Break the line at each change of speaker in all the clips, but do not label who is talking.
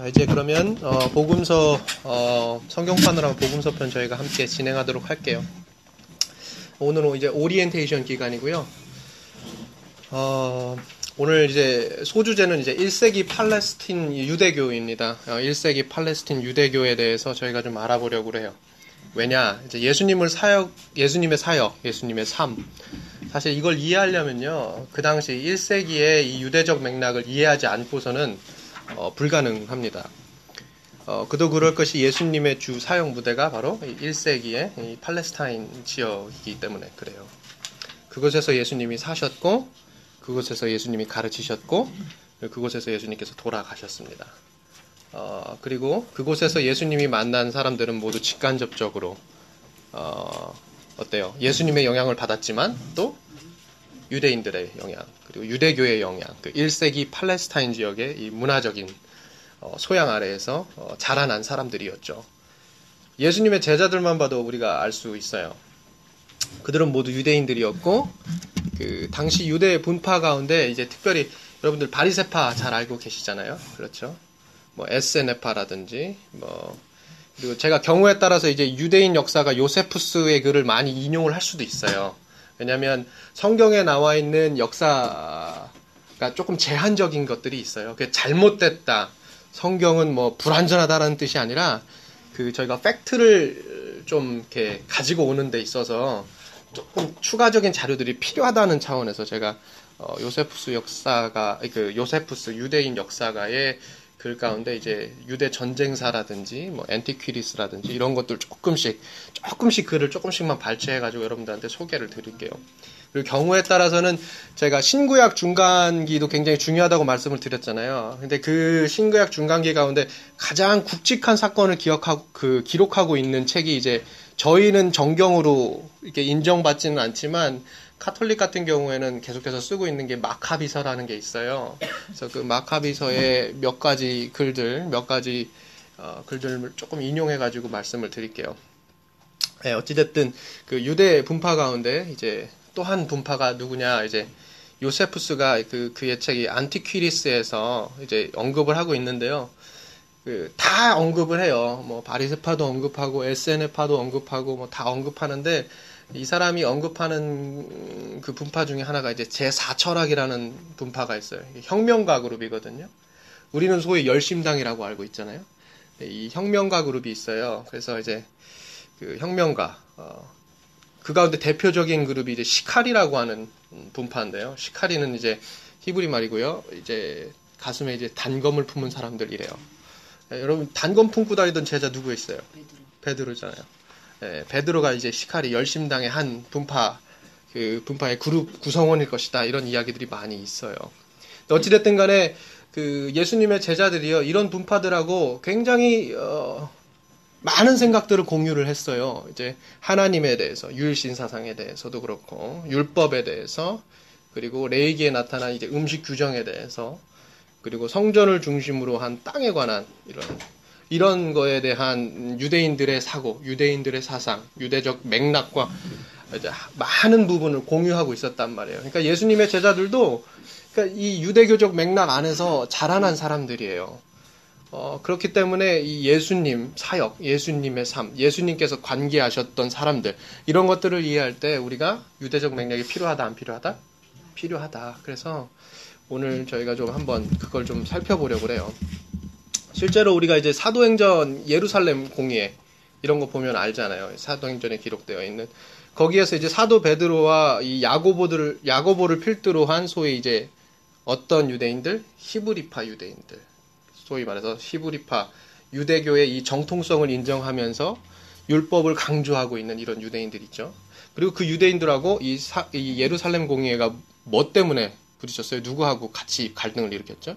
자, 이제 그러면 어, 복음서 어, 성경 파노라마 복음서 편 저희가 함께 진행하도록 할게요. 오늘은 이제 오리엔테이션 기간이고요. 어, 오늘 이제 소주제는 이제 1세기 팔레스틴 유대교입니다. 어, 1세기 팔레스틴 유대교에 대해서 저희가 좀 알아보려고 해요. 왜냐? 이제 예수님을 사역, 예수님의 사역, 예수님의 삶. 사실 이걸 이해하려면요. 그 당시 1세기의 이 유대적 맥락을 이해하지 않고서는 어, 불가능합니다. 어, 그도 그럴 것이 예수님의 주 사역 무대가 바로 1세기의 팔레스타인 지역이기 때문에 그래요. 그곳에서 예수님이 사셨고, 그곳에서 예수님이 가르치셨고, 그곳에서 예수님께서 돌아가셨습니다. 어, 그리고 그곳에서 예수님이 만난 사람들은 모두 직간접적으로, 어, 어때요? 예수님의 영향을 받았지만 또 유대인들의 영향, 그리고 유대교의 영향, 그 1세기 팔레스타인 지역의 이 문화적인 어, 소양 아래에서 어, 자라난 사람들이었죠. 예수님의 제자들만 봐도 우리가 알 수 있어요. 그들은 모두 유대인들이었고 그 당시 유대 분파 가운데 이제 특별히 여러분들 바리세파 잘 알고 계시잖아요. 그렇죠? 뭐 에스네파라든지 뭐 그리고 제가 경우에 따라서 이제 유대인 역사가 요세푸스의 글을 많이 인용을 할 수도 있어요. 왜냐하면 성경에 나와 있는 역사가 조금 제한적인 것들이 있어요. 그게 잘못됐다. 성경은 뭐 불완전하다라는 뜻이 아니라 그 저희가 팩트를 좀 이렇게 가지고 오는 데 있어서 조금 추가적인 자료들이 필요하다는 차원에서 제가 어, 요세푸스 역사가 그 요세푸스 유대인 역사가의 글 가운데 이제 유대 전쟁사라든지 뭐 엔티퀴리스라든지 이런 것들 조금씩 조금씩 글을 조금씩만 발췌해 가지고 여러분들한테 소개를 드릴게요. 그리고 경우에 따라서는 제가 신구약 중간기도 굉장히 중요하다고 말씀을 드렸잖아요. 근데 그 신구약 중간기 가운데 가장 굵직한 사건을 기억하고 그 기록하고 있는 책이 이제 저희는 정경으로 이렇게 인정받지는 않지만 카톨릭 같은 경우에는 계속해서 쓰고 있는 게 마카비서라는 게 있어요. 그래서 그 마카비서의 몇 가지 글들, 몇 가지 어, 글들을 조금 인용해 가지고 말씀을 드릴게요. 네, 어찌됐든 그 유대 분파 가운데 이제 또 한 분파가 누구냐 이제 요세푸스가 그 그의 책이 안티퀴리스에서 이제 언급을 하고 있는데요. 그 다 언급을 해요. 뭐 바리세파도 언급하고 에스에네파도 언급하고 뭐 다 언급하는데 이 사람이 언급하는 그 분파 중에 하나가 이제 제4철학이라는 분파가 있어요. 혁명가 그룹이거든요. 우리는 소위 열심당이라고 알고 있잖아요. 이 혁명가 그룹이 있어요. 그래서 이제 그 혁명가, 어, 그 가운데 대표적인 그룹이 이제 시카리라고 하는 분파인데요. 시카리는 이제 히브리 말이고요. 이제 가슴에 이제 단검을 품은 사람들이래요. 네, 여러분 단검 품고 다니던 제자 누구 있어요? 베드로. 잖아요 예, 베드로가 이제 시카리 열심당의 한 분파 그 분파의 그룹 구성원일 것이다 이런 이야기들이 많이 있어요. 어찌됐든 간에 그 예수님의 제자들이요 이런 분파들하고 굉장히 어, 많은 생각들을 공유를 했어요. 이제 하나님에 대해서 율신 사상에 대해서도 그렇고 율법에 대해서 그리고 레이기에 나타난 이제 음식 규정에 대해서 그리고 성전을 중심으로 한 땅에 관한 이런 이런 거에 대한 유대인들의 사고, 유대인들의 사상, 유대적 맥락과 많은 부분을 공유하고 있었단 말이에요. 그러니까 예수님의 제자들도 그러니까 이 유대교적 맥락 안에서 자라난 사람들이에요. 어, 그렇기 때문에 이 예수님 사역, 예수님의 삶, 예수님께서 관계하셨던 사람들 이런 것들을 이해할 때 우리가 유대적 맥락이 필요하다 안 필요하다? 필요하다. 그래서 오늘 저희가 좀 한번 그걸 좀 살펴보려고 그래요. 실제로 우리가 이제 사도행전 예루살렘 공예 이런 거 보면 알잖아요. 사도행전에 기록되어 있는 거기에서 이제 사도 베드로와 이 야고보들을 야고보를 필두로 한 소위 이제 어떤 유대인들 히브리파 유대인들 소위 말해서 히브리파 유대교의 이 정통성을 인정하면서 율법을 강조하고 있는 이런 유대인들 있죠. 그리고 그 유대인들하고 이, 사, 이 예루살렘 공예가 뭐 때문에 부딪혔어요? 누구하고 같이 갈등을 일으켰죠?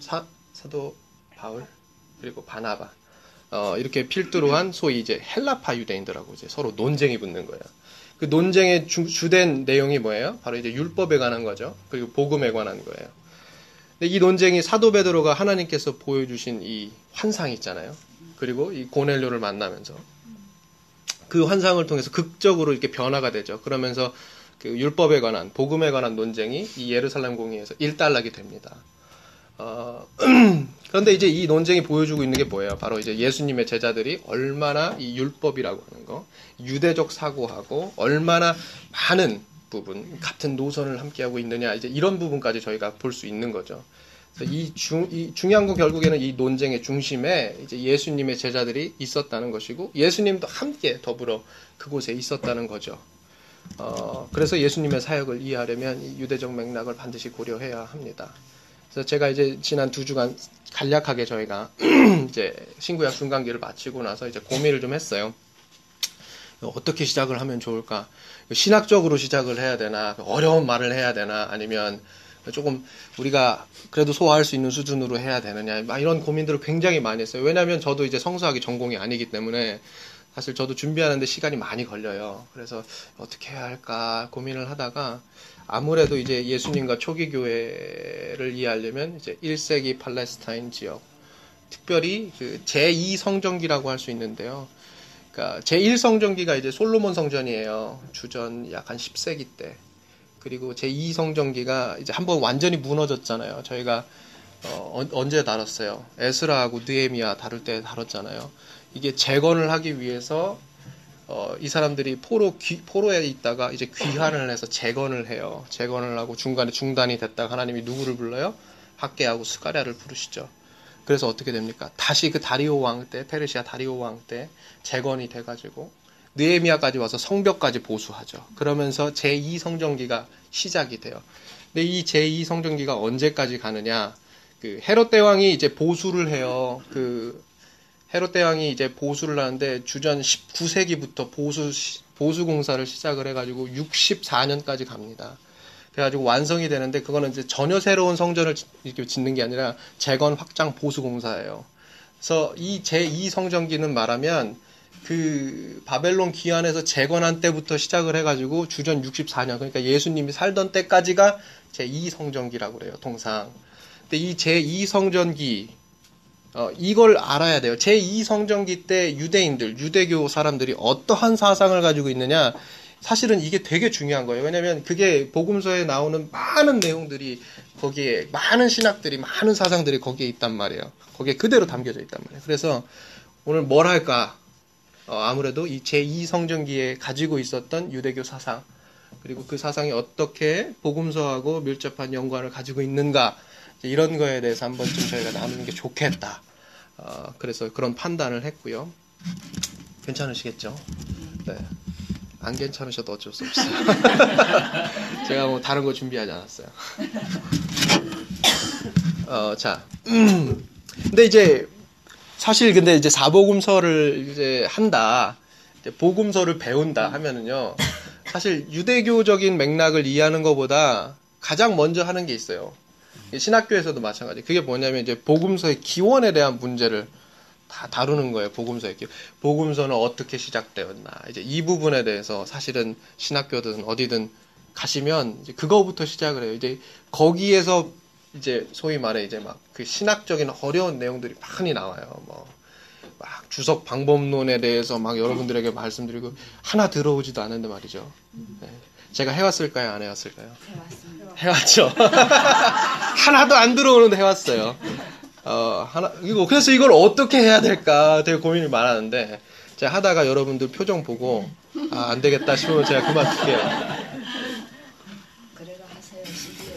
사, 사도 바울 그리고 바나바 어, 이렇게 필두로 한 소위 이제 헬라파 유대인들하고 이제 서로 논쟁이 붙는 거예요. 그 논쟁의 주, 주된 내용이 뭐예요? 바로 이제 율법에 관한 거죠. 그리고 복음에 관한 거예요. 근데 이 논쟁이 사도 베드로가 하나님께서 보여주신 이 환상 있잖아요. 그리고 이 고넬료를 만나면서 그 환상을 통해서 극적으로 이렇게 변화가 되죠. 그러면서 그 율법에 관한 복음에 관한 논쟁이 이 예루살렘 공의에서 일단락이 됩니다. 어, 그런데 이제 이 논쟁이 보여주고 있는 게 뭐예요? 바로 이제 예수님의 제자들이 얼마나 이 율법이라고 하는 거, 유대적 사고하고 얼마나 많은 부분, 같은 노선을 함께하고 있느냐, 이제 이런 부분까지 저희가 볼 수 있는 거죠. 이, 중, 이 중요한 건 결국에는 이 논쟁의 중심에 이제 예수님의 제자들이 있었다는 것이고 예수님도 함께 더불어 그곳에 있었다는 거죠. 어, 그래서 예수님의 사역을 이해하려면 이 유대적 맥락을 반드시 고려해야 합니다. 그래서 제가 이제 지난 두 주간 간략하게 저희가 이제 신구약 중간기를 마치고 나서 이제 고민을 좀 했어요. 어떻게 시작을 하면 좋을까? 신학적으로 시작을 해야 되나? 어려운 말을 해야 되나? 아니면 조금 우리가 그래도 소화할 수 있는 수준으로 해야 되느냐? 막 이런 고민들을 굉장히 많이 했어요. 왜냐하면 저도 이제 성수학이 전공이 아니기 때문에 사실 저도 준비하는데 시간이 많이 걸려요. 그래서 어떻게 해야 할까 고민을 하다가 아무래도 이제 예수님과 초기 교회를 이해하려면 이제 1세기 팔레스타인 지역, 특별히 그 제2 성전기라고 할 수 있는데요. 그러니까 제1 성전기가 이제 솔로몬 성전이에요. 주전 약 한 10세기 때. 그리고 제2 성전기가 이제 한번 완전히 무너졌잖아요. 저희가 어, 언제 다뤘어요? 에스라하고 느에미아 다룰 때 다뤘잖아요. 이게 재건을 하기 위해서 어, 이 사람들이 포로 귀, 포로에 있다가 이제 귀환을 해서 재건을 해요. 재건을 하고 중간에 중단이 됐다가 하나님이 누구를 불러요? 학계하고 스가랴를 부르시죠. 그래서 어떻게 됩니까? 다시 그 다리오 왕 때, 페르시아 다리오 왕 때 재건이 돼가지고 느에미아까지 와서 성벽까지 보수하죠. 그러면서 제2 성전기가 시작이 돼요. 근데 이 제2 성전기가 언제까지 가느냐? 그 헤롯 대왕이 이제 보수를 해요. 그 헤롯 대왕이 이제 보수를 하는데 주전 19세기부터 보수 보수 공사를 시작을 해가지고 64년까지 갑니다. 그래가지고 완성이 되는데 그거는 이제 전혀 새로운 성전을 이렇게 짓는 게 아니라 재건 확장 보수 공사예요. 그래서 이 제2 성전기는 말하면 그 바벨론 기한에서 재건한 때부터 시작을 해가지고 주전 64년 그러니까 예수님이 살던 때까지가 제2 성전기라고 그래요 통상. 근데 이 제2 성전기 어, 이걸 알아야 돼요. 제2성전기 때 유대인들, 유대교 사람들이 어떠한 사상을 가지고 있느냐, 사실은 이게 되게 중요한 거예요. 왜냐면 그게 복음서에 나오는 많은 내용들이 거기에, 많은 신학들이, 많은 사상들이 거기에 있단 말이에요. 거기에 그대로 담겨져 있단 말이에요. 그래서 오늘 뭘 할까? 어, 아무래도 이 제2성전기에 가지고 있었던 유대교 사상, 그리고 그 사상이 어떻게 복음서하고 밀접한 연관을 가지고 있는가, 이런 거에 대해서 한번 좀 저희가 나누는 게 좋겠다. 어, 그래서 그런 판단을 했고요. 괜찮으시겠죠? 네. 안 괜찮으셔도 어쩔 수 없어요. 제가 뭐 다른 거 준비하지 않았어요. 어, 자. 근데 이제 사실 근데 이제 사복음서를 이제 한다. 이제 복음서를 배운다 하면은요. 사실 유대교적인 맥락을 이해하는 것보다 가장 먼저 하는 게 있어요. 신학교에서도 마찬가지. 그게 뭐냐면 이제 복음서의 기원에 대한 문제를 다 다루는 거예요. 복음서의 기원. 복음서는 어떻게 시작되었나. 이제 이 부분에 대해서 사실은 신학교든 어디든 가시면 이제 그거부터 시작을 해요. 이제 거기에서 이제 소위 말해 이제 막 그 신학적인 어려운 내용들이 많이 나와요. 뭐. 막 주석 방법론에 대해서 막 여러분들에게 말씀드리고 하나 들어오지도 않는데 말이죠. 네. 제가 해왔을까요? 안 해왔을까요?
해왔습니다.
해왔죠. 하나도 안 들어오는데 해왔어요. 어, 하나, 이거, 그래서 이걸 어떻게 해야 될까 되게 고민이 많았는데, 제가 하다가 여러분들 표정 보고, 아, 안 되겠다 싶으면 제가 그만둘게요.
그래도 하세요. 시비에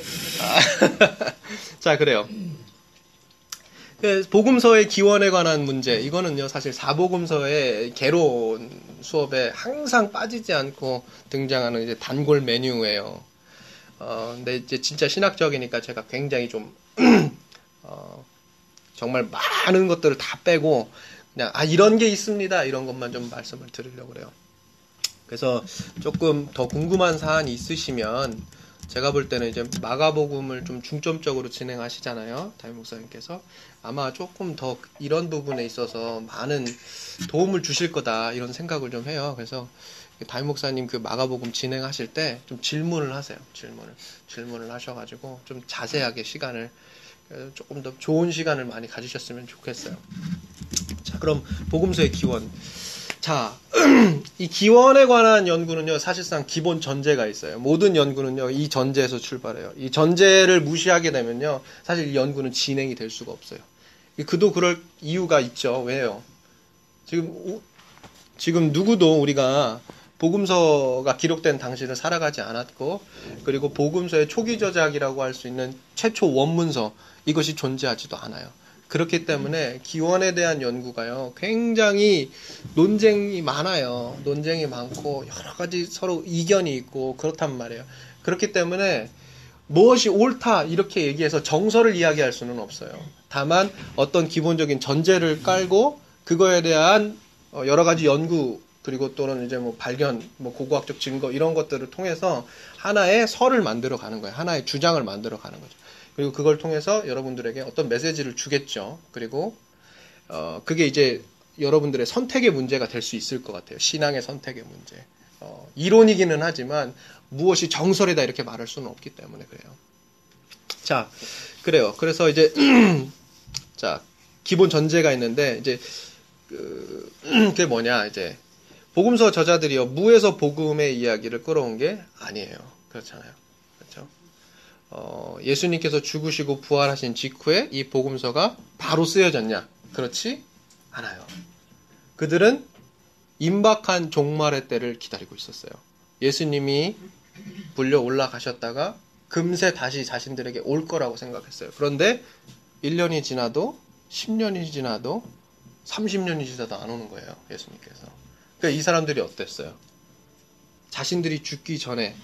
자, 그래요. 그 복음서의 기원에 관한 문제, 이거는요, 사실 사복음서의 개론 수업에 항상 빠지지 않고 등장하는 이제 단골 메뉴예요. 어, 근데 이제 진짜 신학적이니까 제가 굉장히 좀, 어, 정말 많은 것들을 다 빼고, 그냥, 아, 이런 게 있습니다. 이런 것만 좀 말씀을 드리려고 그래요. 그래서 조금 더 궁금한 사안이 있으시면, 제가 볼 때는 이제 마가복음을 좀 중점적으로 진행하시잖아요. 담임 목사님께서. 아마 조금 더 이런 부분에 있어서 많은 도움을 주실 거다. 이런 생각을 좀 해요. 그래서 담임 목사님 그 마가복음 진행하실 때 좀 질문을 하세요. 질문을. 질문을 하셔가지고 좀 자세하게 시간을 조금 더 좋은 시간을 많이 가지셨으면 좋겠어요. 자, 그럼 복음서의 기원. 자, 이 기원에 관한 연구는요, 사실상 기본 전제가 있어요. 모든 연구는요, 이 전제에서 출발해요. 이 전제를 무시하게 되면요, 사실 이 연구는 진행이 될 수가 없어요. 그도 그럴 이유가 있죠. 왜요? 지금 우- 지금 누구도 우리가 복음서가 기록된 당시를 살아가지 않았고 그리고 복음서의 초기 저작이라고 할 수 있는 최초 원문서 이것이 존재하지도 않아요. 그렇기 때문에 기원에 대한 연구가요 굉장히 논쟁이 많아요. 논쟁이 많고 여러 가지 서로 이견이 있고 그렇단 말이에요. 그렇기 때문에 무엇이 옳다 이렇게 얘기해서 정설을 이야기할 수는 없어요. 다만 어떤 기본적인 전제를 깔고 그거에 대한 어, 여러 가지 연구 그리고 또는 이제 뭐 발견, 뭐 고고학적 증거 이런 것들을 통해서 하나의 설을 만들어 가는 거예요. 하나의 주장을 만들어 가는 거죠. 그리고 그걸 통해서 여러분들에게 어떤 메시지를 주겠죠. 그리고 어 그게 이제 여러분들의 선택의 문제가 될 수 있을 것 같아요. 신앙의 선택의 문제. 어, 이론이기는 하지만 무엇이 정설이다 이렇게 말할 수는 없기 때문에 그래요. 자, 그래요. 그래서 이제 자 기본 전제가 있는데 이제 그 그게 뭐냐 이제 복음서 저자들이요 무에서 복음의 이야기를 끌어온 게 아니에요. 그렇잖아요. 어, 예수님께서 죽으시고 부활하신 직후에 이 복음서가 바로 쓰여졌냐? 그렇지 않아요. 그들은 임박한 종말의 때를 기다리고 있었어요. 예수님이 불려 올라가셨다가 금세 다시 자신들에게 올 거라고 생각했어요. 그런데 1년이 지나도 10년이 지나도 30년이 지나도 안 오는 거예요. 예수님께서. 그러니까 이 사람들이 어땠어요? 자신들이 죽기 전에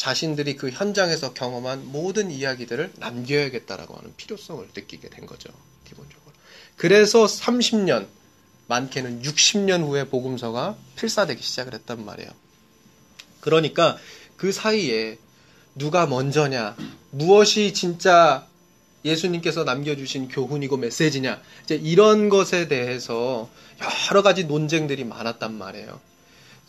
자신들이 그 현장에서 경험한 모든 이야기들을 남겨야겠다라고 하는 필요성을 느끼게 된 거죠. 기본적으로. 그래서 30년, 많게는 60년 후에 복음서가 필사되기 시작을 했단 말이에요. 그러니까 그 사이에 누가 먼저냐, 무엇이 진짜 예수님께서 남겨주신 교훈이고 메시지냐, 이제 이런 것에 대해서 여러 가지 논쟁들이 많았단 말이에요.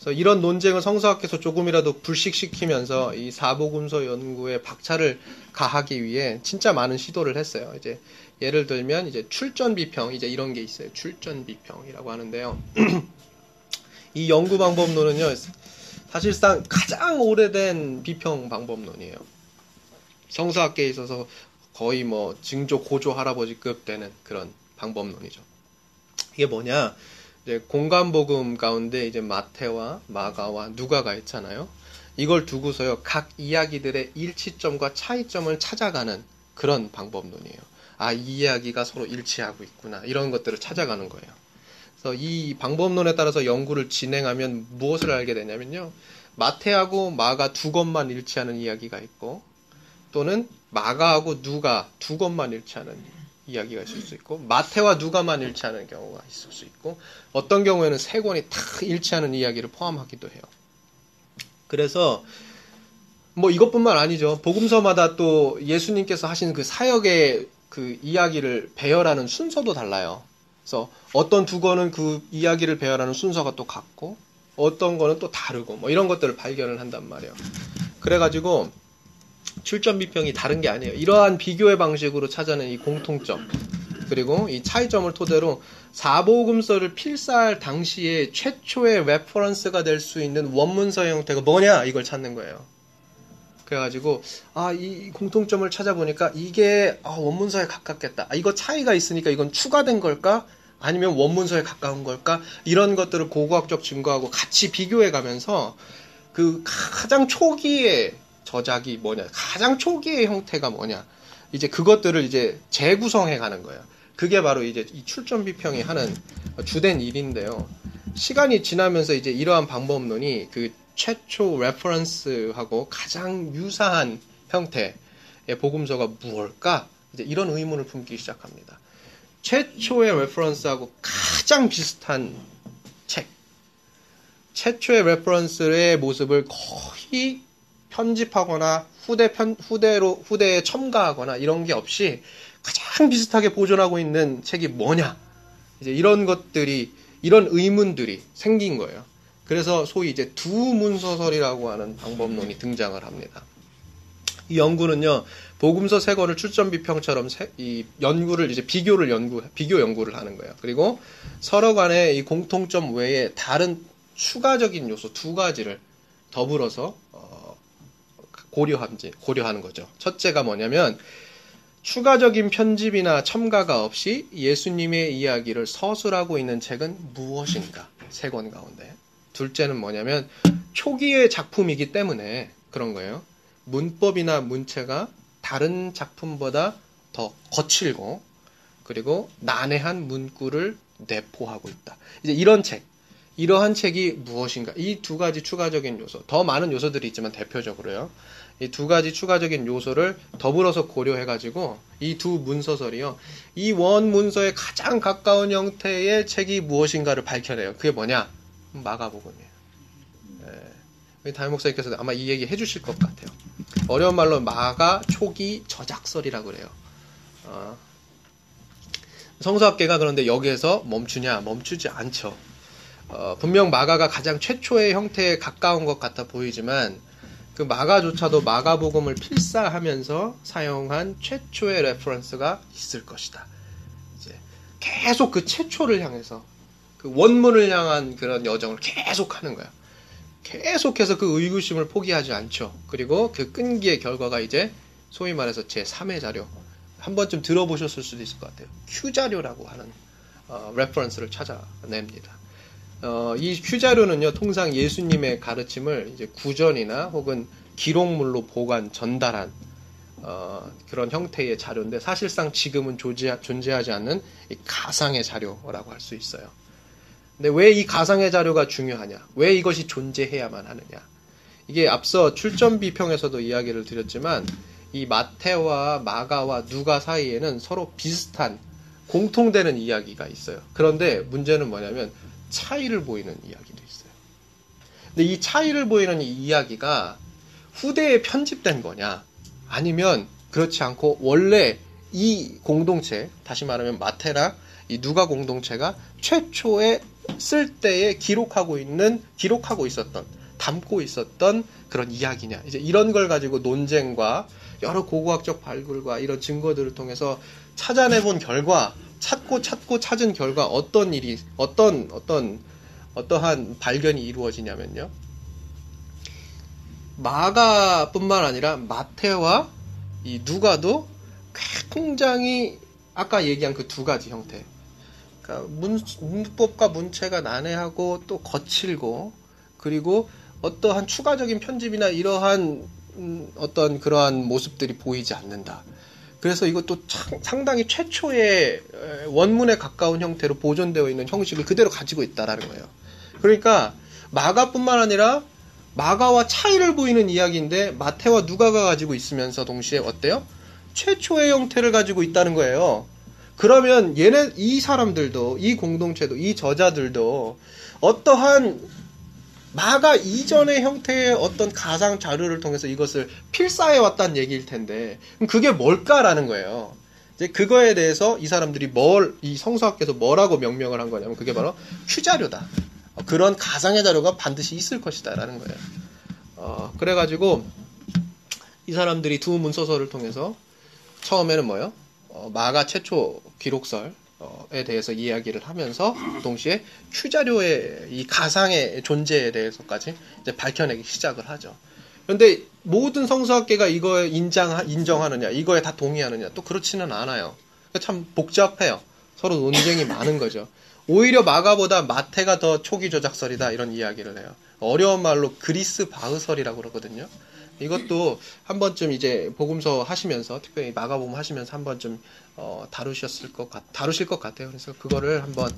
그래서 이런 논쟁을 성서학께서 조금이라도 불식시키면서 이 사복음서 연구에 박차를 가하기 위해 진짜 많은 시도를 했어요. 이제 예를 들면 이제 출전 비평 이제 이런 게 있어요. 출전 비평이라고 하는데요. 이 연구 방법론은요. 사실상 가장 오래된 비평 방법론이에요. 성서학계에 있어서 거의 뭐 증조 고조 할아버지급 되는 그런 방법론이죠. 이게 뭐냐? 이제 공간복음 가운데 이제 마태와 마가와 누가가 있잖아요. 이걸 두고서요 각 이야기들의 일치점과 차이점을 찾아가는 그런 방법론이에요. 아, 이 이야기가 서로 일치하고 있구나 이런 것들을 찾아가는 거예요. 그래서 이 방법론에 따라서 연구를 진행하면 무엇을 알게 되냐면요. 마태하고 마가 두 것만 일치하는 이야기가 있고 또는 마가하고 누가 두 것만 일치하는 이야기가 있을 수 있고 마태와 누가만 일치하는 경우가 있을 수 있고 어떤 경우에는 세 권이 다 일치하는 이야기를 포함하기도 해요. 그래서 뭐 이것뿐만 아니죠. 복음서마다 또 예수님께서 하신 그 사역의 그 이야기를 배열하는 순서도 달라요. 그래서 어떤 두 권은 그 이야기를 배열하는 순서가 또 같고 어떤 거는 또 다르고 뭐 이런 것들을 발견을 한단 말이에요. 그래가지고 출전 비평이 다른 게 아니에요. 이러한 비교의 방식으로 찾아낸 이 공통점 그리고 이 차이점을 토대로 사복음서를 필사할 당시에 최초의 reference가 될 수 있는 원문서의 형태가 뭐냐 이걸 찾는 거예요. 그래가지고 아 이 공통점을 찾아보니까 이게 아, 원문서에 가깝겠다. 아, 이거 차이가 있으니까 이건 추가된 걸까? 아니면 원문서에 가까운 걸까? 이런 것들을 고고학적 증거하고 같이 비교해 가면서 그 가장 초기의 저작이 뭐냐, 가장 초기의 형태가 뭐냐, 이제 그것들을 이제 재구성해 가는 거예요. 그게 바로 이제 이 출전 비평이 하는 주된 일인데요. 시간이 지나면서 이제 이러한 방법론이 그 최초 reference하고 가장 유사한 형태의 복음서가 무엇일까? 이제 이런 의문을 품기 시작합니다. 최초의 reference하고 가장 비슷한 책. 최초의 reference의 모습을 거의 편집하거나 후대 편, 후대로, 후대에 첨가하거나 이런 게 없이 가장 비슷하게 보존하고 있는 책이 뭐냐. 이제 이런 것들이, 이런 의문들이 생긴 거예요. 그래서 소위 이제 두 문서설이라고 하는 방법론이 등장을 합니다. 이 연구는요, 복음서 세 권을 출전 비평처럼 세, 이 연구를 이제 비교를 연구, 비교 연구를 하는 거예요. 그리고 서로 간의 이 공통점 외에 다른 추가적인 요소 두 가지를 더불어서 어, 고려함지, 고려하는 거죠. 첫째가 뭐냐면 추가적인 편집이나 첨가가 없이 예수님의 이야기를 서술하고 있는 책은 무엇인가? 세 권 가운데. 둘째는 뭐냐면 초기의 작품이기 때문에 그런 거예요. 문법이나 문체가 다른 작품보다 더 거칠고 그리고 난해한 문구를 내포하고 있다. 이제 이런 책, 이러한 책이 무엇인가? 이 두 가지 추가적인 요소, 더 많은 요소들이 있지만 대표적으로요. 이 두 가지 추가적인 요소를 더불어서 고려해가지고 이 두 문서설이요. 이 원 문서에 가장 가까운 형태의 책이 무엇인가를 밝혀내요. 그게 뭐냐? 마가복음이에요. 예. 담임 목사님께서 아마 이 얘기 해주실 것 같아요. 어려운 말로 마가 초기 저작설이라고 그래요. 어. 성서학계가 그런데 여기에서 멈추냐? 멈추지 않죠. 어, 분명 마가가 가장 최초의 형태에 가까운 것 같아 보이지만 그 마가조차도 마가복음을 필사하면서 사용한 최초의 reference가 있을 것이다. 이제 계속 그 최초를 향해서 그 원문을 향한 그런 여정을 계속 하는 거야. 계속해서 그 의구심을 포기하지 않죠. 그리고 그 끈기의 결과가 이제 소위 말해서 제 3의 자료. 한 번쯤 들어보셨을 수도 있을 것 같아요. Q 자료라고 하는 어, reference를 찾아냅니다. 어, 이 Q 자료는요, 통상 예수님의 가르침을 이제 구전이나 혹은 기록물로 보관, 전달한 어, 그런 형태의 자료인데 사실상 지금은 존재, 존재하지 않는 가상의 자료라고 할 수 있어요. 근데 왜 이 가상의 자료가 중요하냐? 왜 이것이 존재해야만 하느냐? 이게 앞서 출전 비평에서도 이야기를 드렸지만 이 마태와 마가와 누가 사이에는 서로 비슷한 공통되는 이야기가 있어요. 그런데 문제는 뭐냐면 차이를 보이는 이야기도 있어요. 근데 이 차이를 보이는 이 이야기가 후대에 편집된 거냐? 아니면 그렇지 않고 원래 이 공동체, 다시 말하면 마테나 이 누가 공동체가 최초에 쓸 때에 기록하고 있는, 기록하고 있었던, 담고 있었던 그런 이야기냐. 이제 이런 걸 가지고 논쟁과 여러 고고학적 발굴과 이런 증거들을 통해서 찾아내본 결과, 찾고 찾고 찾은 결과 어떤 일이, 어떤, 어떤, 어떠한 발견이 이루어지냐면요. 마가뿐만 아니라 마태와 이 누가도 굉장히 아까 얘기한 그 두 가지 형태. 그러니까 문, 문법과 문체가 난해하고 또 거칠고 그리고 어떠한 추가적인 편집이나 이러한 음, 어떤 그러한 모습들이 보이지 않는다. 그래서 이것도 참, 상당히 최초의 원문에 가까운 형태로 보존되어 있는 형식을 그대로 가지고 있다라는 거예요. 그러니까 마가뿐만 아니라 마가와 차이를 보이는 이야기인데 마태와 누가가 가지고 있으면서 동시에 어때요? 최초의 형태를 가지고 있다는 거예요. 그러면 얘네 이 사람들도 이 공동체도 이 저자들도 어떠한 마가 이전의 형태의 어떤 가상 자료를 통해서 이것을 필사해 왔다는 얘기일 텐데 그게 뭘까라는 거예요. 이제 그거에 대해서 이 사람들이 뭘 이 성서학계에서 뭐라고 명명을 한 거냐면 그게 바로 큐 자료다. 그런 가상의 자료가 반드시 있을 것이다라는 거예요. 어, 그래가지고 이 사람들이 두 문서서를 통해서 처음에는 뭐요? 어, 마가 최초 기록설 에 대해서 이야기를 하면서 동시에 큐 자료의 이 가상의 존재에 대해서까지 이제 밝혀내기 시작을 하죠. 그런데 모든 성서학계가 이거에 인정, 인정하느냐, 이거에 다 동의하느냐, 또 그렇지는 않아요. 참 복잡해요. 서로 논쟁이 많은 거죠. 오히려 마가보다 마태가 더 초기 조작설이다 이런 이야기를 해요. 어려운 말로 그리스 바흐설이라고 그러거든요. 이것도 한 번쯤 이제 복음서 하시면서 특별히 마가복음 하시면서 한 번쯤 어, 다루셨을 것 같, 다루실 것 같아요. 그래서 그거를 한번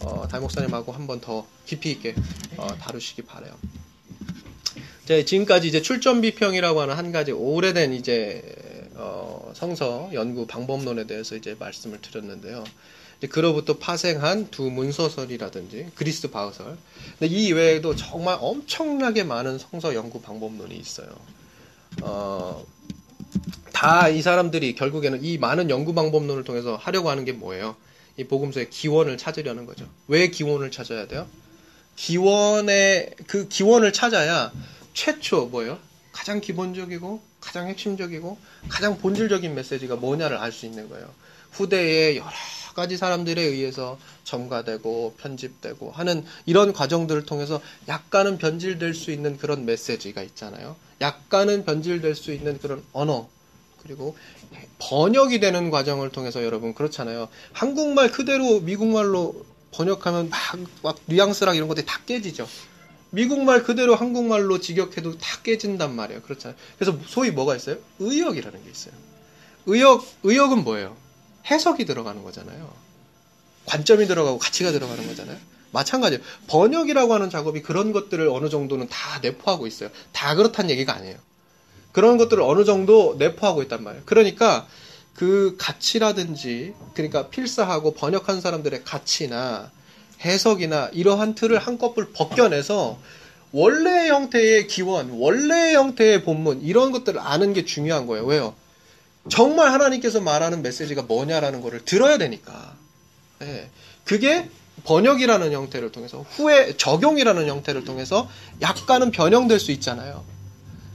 어, 담 목사님하고 한번 더 깊이 있게 어, 다루시기 바래요. 자, 지금까지 이제 출전 비평이라고 하는 한 가지 오래된 이제 어, 성서 연구 방법론에 대해서 이제 말씀을 드렸는데요. 그로부터 파생한 두 문서설이라든지 그리스 바흐설. 근데 이 외에도 정말 엄청나게 많은 성서 연구 방법론이 있어요. 어, 다 이 사람들이 결국에는 이 많은 연구 방법론을 통해서 하려고 하는 게 뭐예요? 이 복음서의 기원을 찾으려는 거죠. 왜 기원을 찾아야 돼요? 기원의 그 기원을 찾아야 최초 뭐예요? 가장 기본적이고 가장 핵심적이고 가장 본질적인 메시지가 뭐냐를 알 수 있는 거예요. 후대에 여러 가지 사람들에 의해서 첨가되고 편집되고 하는 이런 과정들을 통해서 약간은 변질될 수 있는 그런 메시지가 있잖아요. 약간은 변질될 수 있는 그런 언어, 그리고 번역이 되는 과정을 통해서 여러분 그렇잖아요. 한국말 그대로 미국말로 번역하면 막, 막 뉘앙스랑 이런 것들이 다 깨지죠. 미국말 그대로 한국말로 직역해도 다 깨진단 말이에요. 그렇잖아요. 그래서 소위 뭐가 있어요? 의역이라는 게 있어요. 의역, 의역은 뭐예요? 해석이 들어가는 거잖아요. 관점이 들어가고 가치가 들어가는 거잖아요. 마찬가지예요. 번역이라고 하는 작업이 그런 것들을 어느 정도는 다 내포하고 있어요. 다 그렇다는 얘기가 아니에요. 그런 것들을 어느 정도 내포하고 있단 말이에요. 그러니까 그 가치라든지 그러니까 필사하고 번역한 사람들의 가치나 해석이나 이러한 틀을 한꺼풀 벗겨내서 원래 형태의 기원, 원래 형태의 본문 이런 것들을 아는 게 중요한 거예요. 왜요? 정말 하나님께서 말하는 메시지가 뭐냐라는 거를 들어야 되니까. 예. 그게 번역이라는 형태를 통해서 후에 적용이라는 형태를 통해서 약간은 변형될 수 있잖아요.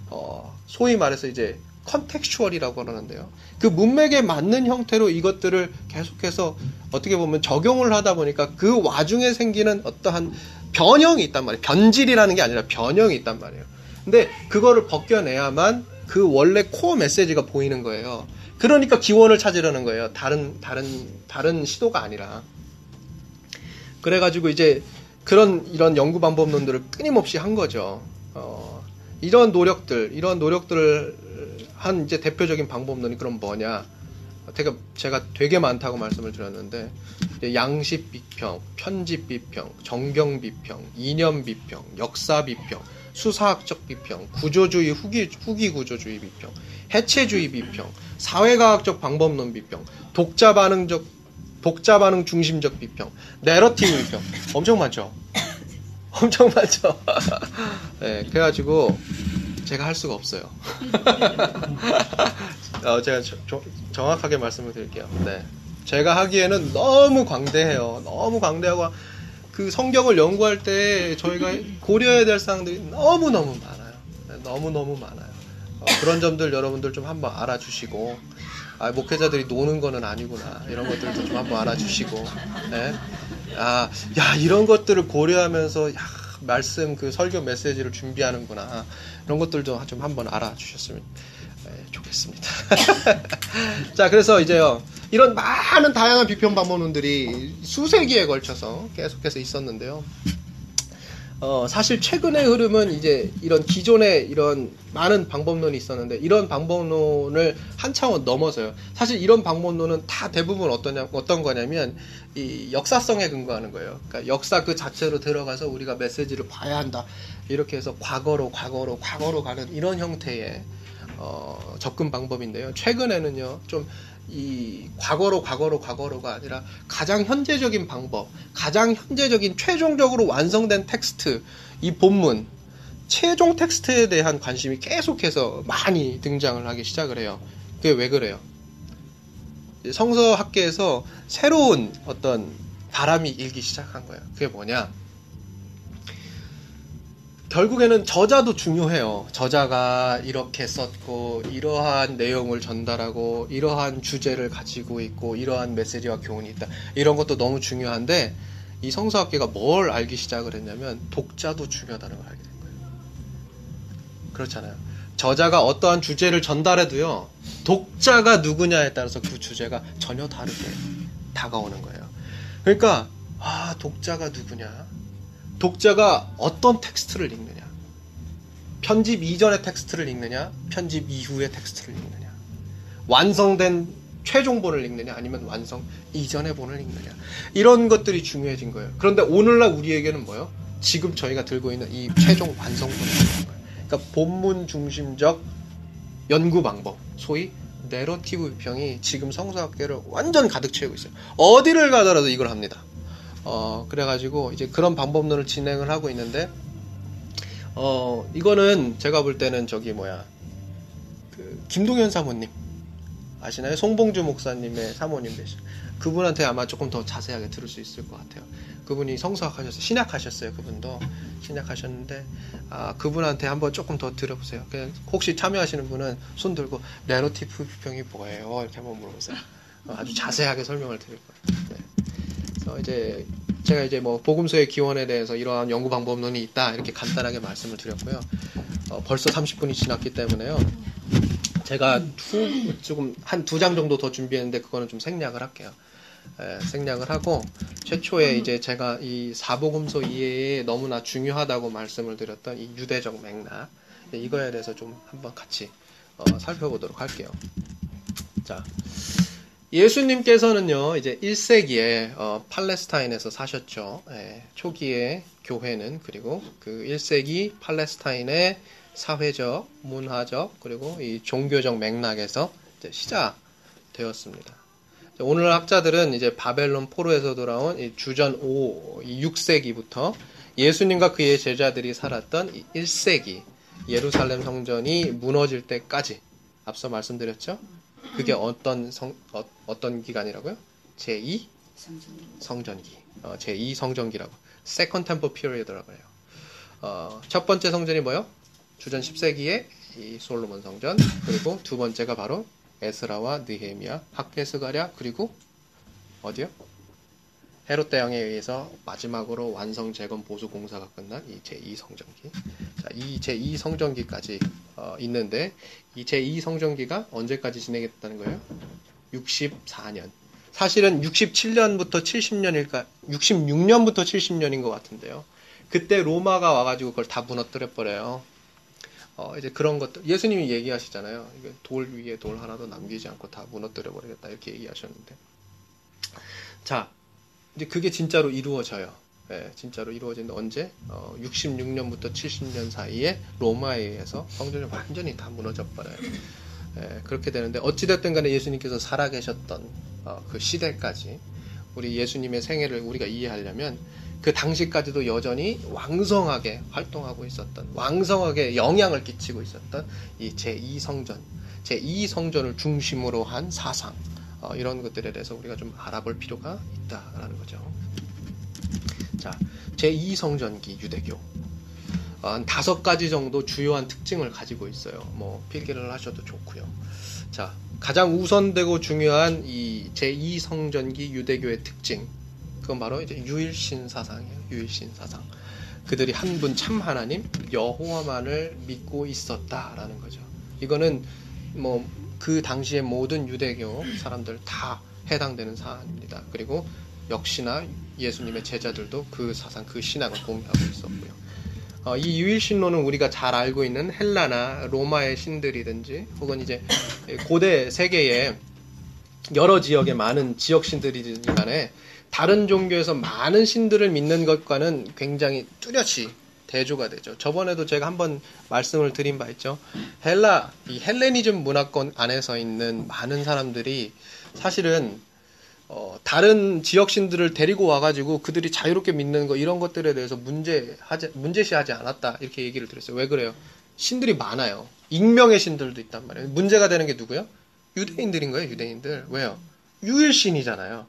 어, 소위 말해서 이제 컨텍슈얼이라고 그러는데요. 그 문맥에 맞는 형태로 이것들을 계속해서 어떻게 보면 적용을 하다 보니까 그 와중에 생기는 어떠한 변형이 있단 말이에요. 변질이라는 게 아니라 변형이 있단 말이에요. 근데 그거를 벗겨내야만 그 원래 코어 메시지가 보이는 거예요. 그러니까 기원을 찾으려는 거예요. 다른 다른 다른 시도가 아니라. 그래가지고 이제 그런 이런 연구 방법론들을 끊임없이 한 거죠. 어, 이런 노력들, 이런 노력들을 한 이제 대표적인 방법론이 그럼 뭐냐? 제가 제가 되게 많다고 말씀을 드렸는데 양식 비평, 편집 비평, 정경 비평, 이념 비평, 역사 비평, 수사학적 비평, 구조주의 후기 후기 구조주의 비평, 해체주의 비평, 사회과학적 방법론 비평, 독자 반응적 독자 반응 중심적 비평, 내러티브 비평 엄청 많죠. 엄청 많죠. 네, 그래가지고 제가 할 수가 없어요. 어, 제가 저, 저, 정확하게 말씀을 드릴게요. 네. 제가 하기에는 너무 광대해요. 너무 광대하고 그 성경을 연구할 때 저희가 고려해야 될 사항들이 너무너무 많아요. 네, 너무너무 많아요. 어, 그런 점들 여러분들 좀 한번 알아주시고 아, 목회자들이 노는 거는 아니구나. 이런 것들도 좀 한번 알아주시고, 네. 아, 야, 이런 것들을 고려하면서, 야, 말씀 그 설교 메시지를 준비하는구나. 이런 것들도 좀 한번 알아주셨으면 네, 좋겠습니다. 자, 그래서 이제요, 이런 많은 다양한 비평 방법론들이 수세기에 걸쳐서 계속해서 있었는데요. 어, 사실 최근의 흐름은 이제 이런 기존의 이런 많은 방법론이 있었는데 이런 방법론을 한 차원 넘어서요. 사실 이런 방법론은 다 대부분 어떠냐, 어떤 거냐면 이 역사성에 근거하는 거예요. 그러니까 역사 그 자체로 들어가서 우리가 메시지를 봐야 한다. 이렇게 해서 과거로, 과거로, 과거로 가는 이런 형태의 어, 접근 방법인데요. 최근에는요, 좀 이 과거로 과거로 과거로가 아니라 가장 현재적인 방법, 가장 현재적인 최종적으로 완성된 텍스트, 이 본문, 최종 텍스트에 대한 관심이 계속해서 많이 등장을 하기 시작을 해요. 그게 왜 그래요? 성서학계에서 새로운 어떤 바람이 일기 시작한 거예요. 그게 뭐냐? 결국에는 저자도 중요해요. 저자가 이렇게 썼고, 이러한 내용을 전달하고, 이러한 주제를 가지고 있고, 이러한 메시지와 교훈이 있다. 이런 것도 너무 중요한데, 이 성서학계가 뭘 알기 시작을 했냐면, 독자도 중요하다는 걸 알게 된 거예요. 그렇잖아요. 저자가 어떠한 주제를 전달해도요, 독자가 누구냐에 따라서 그 주제가 전혀 다르게 다가오는 거예요. 그러니까, 아, 독자가 누구냐? 독자가 어떤 텍스트를 읽느냐. 편집 이전의 텍스트를 읽느냐, 편집 이후의 텍스트를 읽느냐. 완성된 최종본을 읽느냐, 아니면 완성 이전의 본을 읽느냐. 이런 것들이 중요해진 거예요. 그런데 오늘날 우리에게는 뭐요? 지금 저희가 들고 있는 이 최종 완성본을 읽는 거예요. 그러니까 본문 중심적 연구 방법, 소위 내러티브 비평이 지금 성서학계를 완전 가득 채우고 있어요. 어디를 가더라도 이걸 합니다. 어, 그래가지고 이제 그런 방법론을 진행을 하고 있는데, 어, 이거는 제가 볼 때는 저기 뭐야, 그, 김동현 사모님. 아시나요? 송봉주 목사님의 사모님 되시 그분한테 아마 조금 더 자세하게 들을 수 있을 것 같아요. 그분이 성서학 하셨어요. 신약 하셨어요. 그분도. 신약 하셨는데, 아, 그분한테 한번 조금 더 들어보세요. 혹시 참여하시는 분은 손 들고, 네로티프 비평이 뭐예요? 이렇게 한번 물어보세요. 어, 아주 자세하게 설명을 드릴 거예요. 네. 그래서 이제 제가 이제 뭐 복음서의 기원에 대해서 이러한 연구 방법론이 있다 이렇게 간단하게 말씀을 드렸고요. 어, 벌써 30분이 지났기 때문에요. 제가 두, 조금 한 두 장 정도 더 준비했는데 그거는 좀 생략을 할게요. 예, 생략을 하고 최초에 이제 제가 이 사복음서 이해에 너무나 중요하다고 말씀을 드렸던 이 유대적 맥락 예, 이거에 대해서 좀 한번 같이 어, 살펴보도록 할게요. 자, 예수님께서는요 이제 1세기에 어, 팔레스타인에서 사셨죠. 예, 초기에 교회는 그리고 그 1세기 팔레스타인의 사회적, 문화적 그리고 이 종교적 맥락에서 시작되었습니다. 오늘 학자들은 이제 바벨론 포로에서 돌아온 주전 5, 6세기부터 예수님과 그의 제자들이 살았던 1세기 예루살렘 성전이 무너질 때까지 앞서 말씀드렸죠. 그게 어떤 성, 어, 떤 기간이라고요? 제2 성전기. 어, 제2 성전기라고. Second Temple Period라고 해요. 어, 첫 번째 성전이 뭐요? 주전 10세기에 이 솔로몬 성전 그리고 두 번째가 바로 에스라와 느헤미야, 학계스가랴 그리고 어디요? 헤롯 대왕에 의해서 마지막으로 완성 재건 보수 공사가 끝난 이 제2 성전기. 자, 이 제2 성전기까지 어, 있는데 이 제2 성전기가 언제까지 진행했다는 거예요? 64년. 사실은 67년부터 70년일까? 66년부터 70년인 것 같은데요. 그때 로마가 와가지고 그걸 다 무너뜨려 버려요. 어, 이제 그런 것들 예수님이 얘기하시잖아요. 돌 위에 돌 하나도 남기지 않고 다 무너뜨려 버리겠다 이렇게 얘기하셨는데 자 이제 그게 진짜로 이루어져요. 예, 진짜로 이루어진데 언제? 어, 66년부터 70년 사이에 로마에 의해서 성전이 완전히 다 무너져 버려요. 예, 그렇게 되는데 어찌됐든 간에 예수님께서 살아계셨던 어, 그 시대까지 우리 예수님의 생애를 우리가 이해하려면 그 당시까지도 여전히 왕성하게 활동하고 있었던, 왕성하게 영향을 끼치고 있었던 이 제2성전, 제2성전을 중심으로 한 사상, 어, 이런 것들에 대해서 우리가 좀 알아볼 필요가 있다라는 거죠. 자, 제2성전기 유대교. 어, 한 다섯 가지 정도 주요한 특징을 가지고 있어요. 뭐, 필기를 하셔도 좋고요. 자, 가장 우선되고 중요한 이 제2성전기 유대교의 특징, 그건 바로 이제 유일신 사상이에요. 유일신 사상. 그들이 한 분 참 하나님 여호와만을 믿고 있었다라는 거죠. 이거는 뭐 그 당시의 모든 유대교 사람들 다 해당되는 사안입니다. 그리고 역시나 예수님의 제자들도 그 사상, 그 신앙을 공유하고 있었고요. 어, 이 유일신론은 우리가 잘 알고 있는 헬라나 로마의 신들이든지 혹은 이제 고대 세계의 여러 지역의 많은 지역 신들이든지 간에 다른 종교에서 많은 신들을 믿는 것과는 굉장히 뚜렷이 대조가 되죠. 저번에도 제가 한번 말씀을 드린 바 있죠. 헬라, 이 헬레니즘 문화권 안에서 있는 많은 사람들이 사실은 어, 다른 지역 신들을 데리고 와가지고 그들이 자유롭게 믿는 거 이런 것들에 대해서 문제 하지 문제시하지 않았다 이렇게 얘기를 드렸어요. 왜 그래요? 신들이 많아요. 익명의 신들도 있단 말이에요. 문제가 되는 게 누구요? 유대인들인 거예요. 유대인들 왜요? 유일신이잖아요.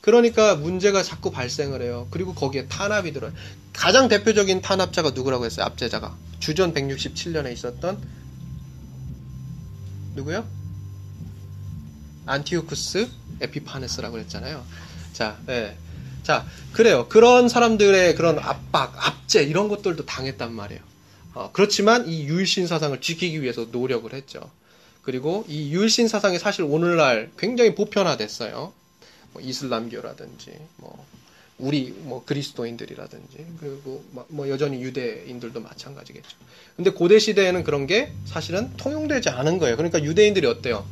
그러니까 문제가 자꾸 발생을 해요. 그리고 거기에 탄압이 들어요. 가장 대표적인 탄압자가 누구라고 했어요? 압제자가. 주전 167년에 있었던 누구요? 안티오쿠스 에피파네스라고 했잖아요. 자, 네. 자, 그래요. 그런 사람들의 그런 압박, 압제 이런 것들도 당했단 말이에요. 어, 그렇지만 이 유일신 사상을 지키기 위해서 노력을 했죠. 그리고 이 유일신 사상이 사실 오늘날 굉장히 보편화됐어요. 뭐 이슬람교라든지 뭐 우리 뭐 그리스도인들이라든지 그리고 뭐 여전히 유대인들도 마찬가지겠죠. 근데 고대 시대에는 그런 게 사실은 통용되지 않은 거예요. 그러니까 유대인들이 어때요?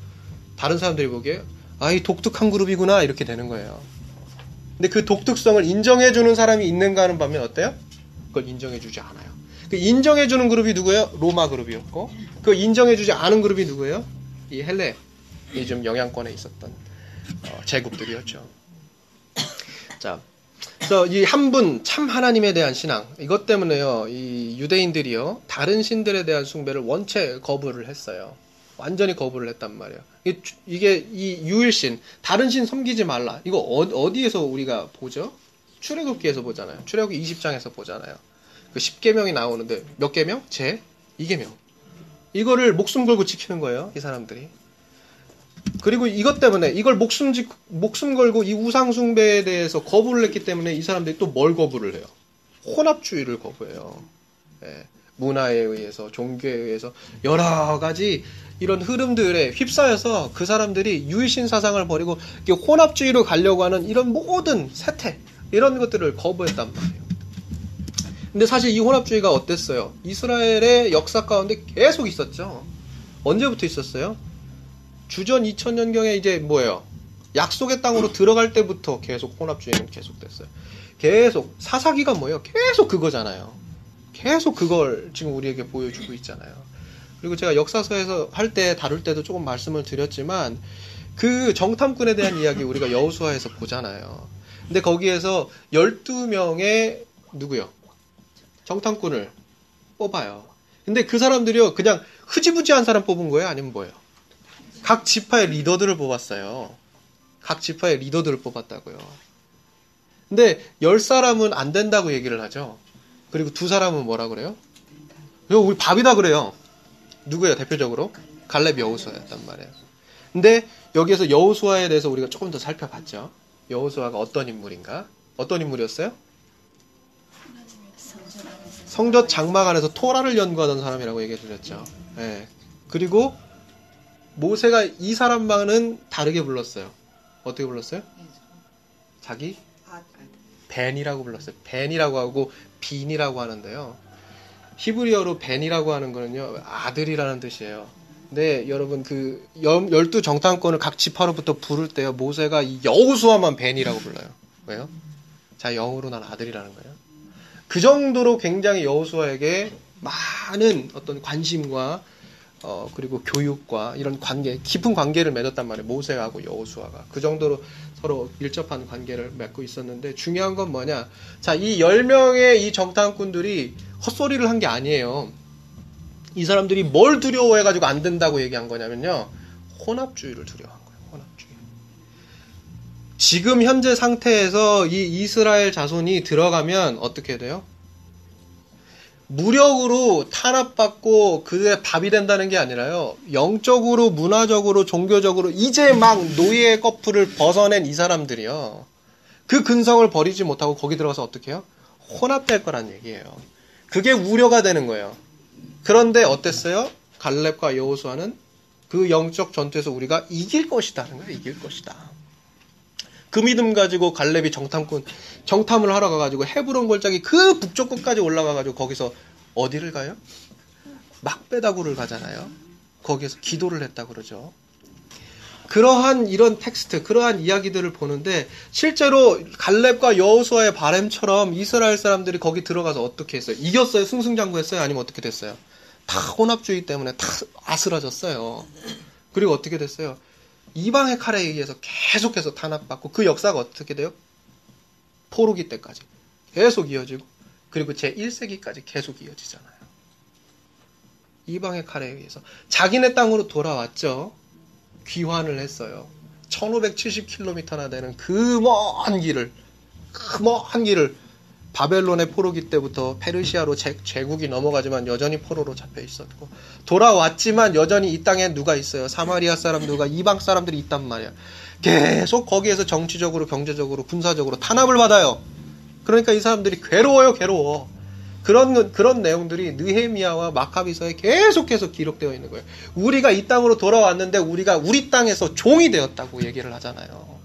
다른 사람들이 보기에 아이 독특한 그룹이구나 이렇게 되는 거예요. 근데 그 독특성을 인정해 주는 사람이 있는가 하는 반면 어때요? 그걸 인정해 주지 않아요. 그 인정해 주는 그룹이 누구예요? 로마 그룹이었고 그 인정해 주지 않은 그룹이 누구예요? 이 헬레 이좀 영향권에 있었던 어, 제국들이었죠. 자, 그래서 이 한 분 참 하나님에 대한 신앙 이것 때문에요. 이 유대인들이요 다른 신들에 대한 숭배를 원체 거부를 했어요. 완전히 거부를 했단 말이에요. 이게, 이 유일신 다른 신 섬기지 말라. 이거 어, 디에서 우리가 보죠? 출애굽기에서 보잖아요. 출애굽기 20장에서 보잖아요. 그 10계명이 나오는데 몇 계명? 제 2계명. 이거를 목숨 걸고 지키는 거예요. 이 사람들이. 그리고 이것 때문에 이걸 목숨 지, 목숨 걸고 이 우상 숭배에 대해서 거부를 했기 때문에 이 사람들이 또 뭘 거부를 해요? 혼합주의를 거부해요. 예. 문화에 의해서 종교에 의해서 여러 가지 이런 흐름들에 휩싸여서 그 사람들이 유일신 사상을 버리고 혼합주의로 가려고 하는 이런 모든 세태 이런 것들을 거부했단 말이에요. 근데 사실 이 혼합주의가 어땠어요? 이스라엘의 역사 가운데 계속 있었죠. 언제부터 있었어요? 주전 2000년경에 이제 뭐예요? 약속의 땅으로 들어갈 때부터 계속 혼합주의는 계속됐어요. 계속 사사기가 뭐예요? 계속 그거잖아요. 계속 그걸 지금 우리에게 보여주고 있잖아요. 그리고 제가 역사서에서 할 때 다룰 때도 조금 말씀을 드렸지만 그 정탐꾼에 대한 이야기 우리가 여우수화에서 보잖아요. 근데 거기에서 12명의 누구요? 정탐꾼을 뽑아요. 근데 그 사람들이요, 그냥 흐지부지한 사람 뽑은 거예요? 아니면 뭐예요? 각 지파의 리더들을 뽑았어요. 각 지파의 리더들을 뽑았다고요. 근데 열 사람은 안 된다고 얘기를 하죠. 그리고 두 사람은 뭐라 그래요? 이거 우리 밥이다 그래요. 누구예요, 대표적으로? 갈렙 여우수아였단 말이에요. 근데 여기에서 여우수아에 대해서 우리가 조금 더 살펴봤죠. 여우수아가 어떤 인물인가? 어떤 인물이었어요? 성전 장막 안에서 토라를 연구하던 사람이라고 얘기해 드렸죠. 예. 그리고 모세가 이 사람만은 다르게 불렀어요. 어떻게 불렀어요? 자기
아,
벤이라고 불렀어요. 벤이라고 하고 빈이라고 하는데요. 히브리어로 벤이라고 하는 거는요 아들이라는 뜻이에요. 근데 여러분 그 열- 열두 정탐권을 각 지파로부터 부를 때요 모세가 이 여우수아만 벤이라고 불러요. 왜요? 자 영으로 난 아들이라는 거예요. 그 정도로 굉장히 여우수아에게 많은 어떤 관심과 어, 그리고 교육과 이런 관계, 깊은 관계를 맺었단 말이에요. 모세하고 여호수아가. 그 정도로 서로 밀접한 관계를 맺고 있었는데 중요한 건 뭐냐? 자, 이 10명의 이 정탐꾼들이 헛소리를 한 게 아니에요. 이 사람들이 뭘 두려워해 가지고 안 된다고 얘기한 거냐면요. 혼합주의를 두려워한 거예요. 혼합주의. 지금 현재 상태에서 이 이스라엘 자손이 들어가면 어떻게 돼요? 무력으로 탄압받고 그게 밥이 된다는 게 아니라요. 영적으로, 문화적으로, 종교적으로 이제 막 노예의 거풀을 벗어낸 이 사람들이요. 그 근성을 버리지 못하고 거기 들어가서 어떻게 해요? 혼합될 거란 얘기예요. 그게 우려가 되는 거예요. 그런데 어땠어요? 갈렙과 여호수아는 그 영적 전투에서 우리가 이길 것이다 하는 거예요. 이길 것이다. 그 믿음 가지고 갈렙이 정탐꾼 정탐을 하러 가가지고 헤브론 골짜기 그 북쪽 끝까지 올라가가지고 거기서 어디를 가요? 막베다구를 가잖아요. 거기에서 기도를 했다 그러죠. 그러한 이런 텍스트, 그러한 이야기들을 보는데 실제로 갈렙과 여호수아의 바램처럼 이스라엘 사람들이 거기 들어가서 어떻게 했어요? 이겼어요? 승승장구했어요? 아니면 어떻게 됐어요? 다 혼합주의 때문에 다 아스라졌어요. 그리고 어떻게 됐어요? 이방의 칼에 의해서 계속해서 탄압받고 그 역사가 어떻게 돼요? 포로기 때까지 계속 이어지고 그리고 제 1세기까지 계속 이어지잖아요. 이방의 칼에 의해서 자기네 땅으로 돌아왔죠. 귀환을 했어요. 1570km나 되는 그 먼 길을 그 먼 길을 바벨론의 포로기 때부터 페르시아로 제, 제국이 넘어가지만 여전히 포로로 잡혀 있었고 돌아왔지만 여전히 이 땅에 누가 있어요? 사마리아 사람 누가 이방 사람들이 있단 말이야. 계속 거기에서 정치적으로 경제적으로 군사적으로 탄압을 받아요. 그러니까 이 사람들이 괴로워요, 괴로워. 그런 그런 내용들이 느헤미야와 마카비서에 계속해서 기록되어 있는 거예요. 우리가 이 땅으로 돌아왔는데 우리가 우리 땅에서 종이 되었다고 얘기를 하잖아요.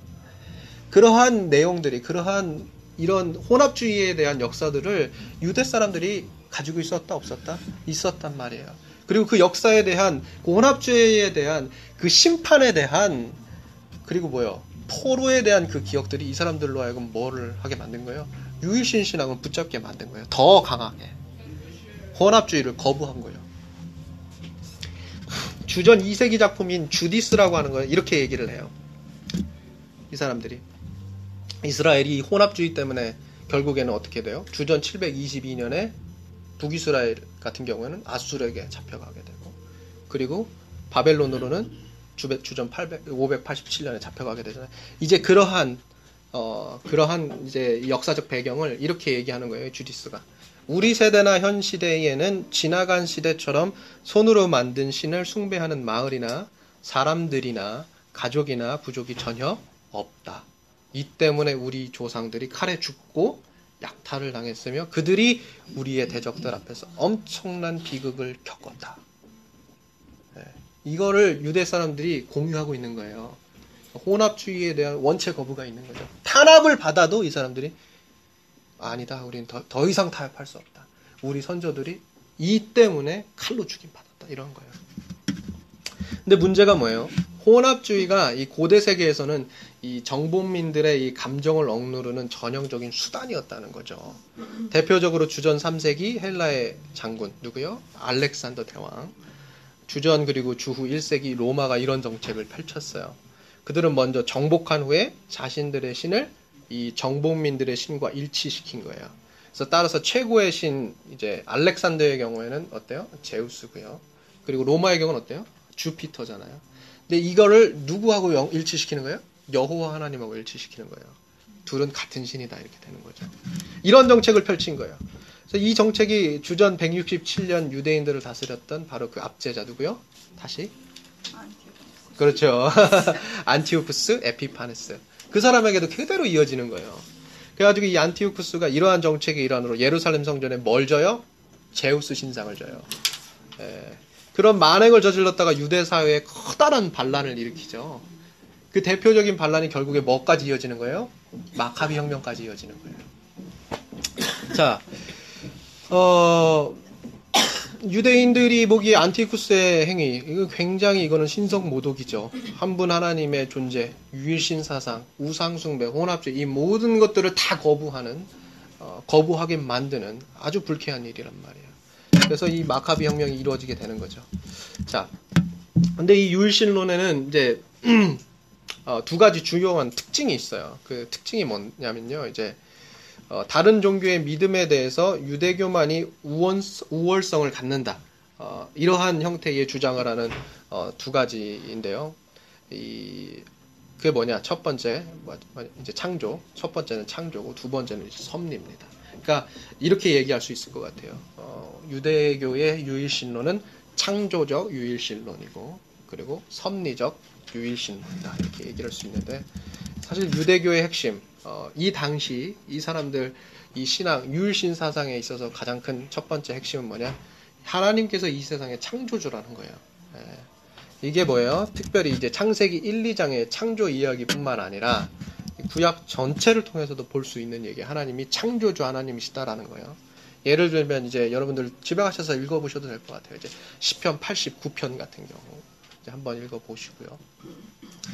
그러한 내용들이 그러한 이런 혼합주의에 대한 역사들을 유대 사람들이 가지고 있었다 없었다 있었단 말이에요. 그리고 그 역사에 대한 그 혼합주의에 대한 그 심판에 대한 그리고 뭐요 포로에 대한 그 기억들이 이 사람들로 하여금 뭐를 하게 만든 거예요? 유일신 신앙을 붙잡게 만든 거예요. 더 강하게 혼합주의를 거부한 거예요. 주전 2세기 작품인 주디스라고 하는 거예요. 이렇게 얘기를 해요. 이 사람들이 이스라엘이 혼합주의 때문에 결국에는 어떻게 돼요? 주전 722년에 북이스라엘 같은 경우에는 아수르에게 잡혀가게 되고 그리고 바벨론으로는 주전 800, 587년에 잡혀가게 되잖아요. 이제 그러한 어, 그러한 이제 역사적 배경을 이렇게 얘기하는 거예요, 주디스가. 우리 세대나 현 시대에는 지나간 시대처럼 손으로 만든 신을 숭배하는 마을이나 사람들이나 가족이나 부족이 전혀 없다. 이 때문에 우리 조상들이 칼에 죽고 약탈을 당했으며 그들이 우리의 대적들 앞에서 엄청난 비극을 겪었다. 예, 이거를 유대 사람들이 공유하고 있는 거예요. 혼합주의에 대한 원체 거부가 있는 거죠. 탄압을 받아도 이 사람들이 아니다. 우리는 더, 더 이상 타협할 수 없다. 우리 선조들이 이 때문에 칼로 죽임받았다. 이런 거예요. 근데 문제가 뭐예요? 혼합주의가 이 고대 세계에서는 이 정복민들의 이 감정을 억누르는 전형적인 수단이었다는 거죠. 대표적으로 주전 3세기 헬라의 장군 누구요? 알렉산더 대왕. 주전 그리고 주후 1세기 로마가 이런 정책을 펼쳤어요. 그들은 먼저 정복한 후에 자신들의 신을 이 정복민들의 신과 일치시킨 거예요. 그래서 따라서 최고의 신 이제 알렉산더의 경우에는 어때요? 제우스고요. 그리고 로마의 경우는 어때요? 주피터잖아요. 근데 이거를 누구하고 영- 일치시키는 거예요? 여호와 하나님하고 일치시키는 거예요. 둘은 같은 신이다 이렇게 되는 거죠. 이런 정책을 펼친 거예요. 그래서 이 정책이 주전 167년 유대인들을 다스렸던 바로 그 압제자 누구요? 다시 그렇죠. 안티오쿠스 에피파네스. 그 사람에게도 그대로 이어지는 거예요. 그래가지고 이 안티오쿠스가 이러한 정책의 일환으로 예루살렘 성전에 뭘 져요? 제우스 신상을 져요. 예. 그런 만행을 저질렀다가 유대 사회에 커다란 반란을 일으키죠. 그 대표적인 반란이 결국에 뭐까지 이어지는 거예요? 마카비 혁명까지 이어지는 거예요. 자, 어, 유대인들이 보기에 안티쿠스의 행위, 이거 굉장히 이거는 신성 모독이죠. 한 분 하나님의 존재, 유일신 사상, 우상숭배, 혼합주의, 이 모든 것들을 다 거부하는, 어, 거부하게 만드는 아주 불쾌한 일이란 말이에요. 그래서 이 마카비 혁명이 이루어지게 되는 거죠. 자, 근데 이 유일신론에는 이제, 어, 두 가지 주요한 특징이 있어요. 그 특징이 뭐냐면요, 이제, 어, 다른 종교의 믿음에 대해서 유대교만이 우원, 우월성을 갖는다. 어, 이러한 형태의 주장을 하는 어, 두 가지인데요. 이, 그게 뭐냐? 첫 번째, 뭐, 뭐, 이제 창조. 첫 번째는 창조고, 두 번째는 섭리입니다. 그러니까, 이렇게 얘기할 수 있을 것 같아요. 어, 유대교의 유일신론은 창조적 유일신론이고, 그리고 섭리적 유일신론이다. 이렇게 얘기할 수 있는데, 사실 유대교의 핵심, 어, 이 당시 이 사람들 이 신앙 유일신 사상에 있어서 가장 큰 첫 번째 핵심은 뭐냐? 하나님께서 이 세상의 창조주라는 거예요. 예. 이게 뭐예요? 특별히 이제 창세기 1, 2장의 창조 이야기뿐만 아니라 구약 전체를 통해서도 볼 수 있는 얘기. 하나님이 창조주 하나님이시다라는 거예요. 예를 들면 이제 여러분들 집에 가셔서 읽어보셔도 될 것 같아요. 이제 시편 89편 같은 경우 한번 읽어 보시고요.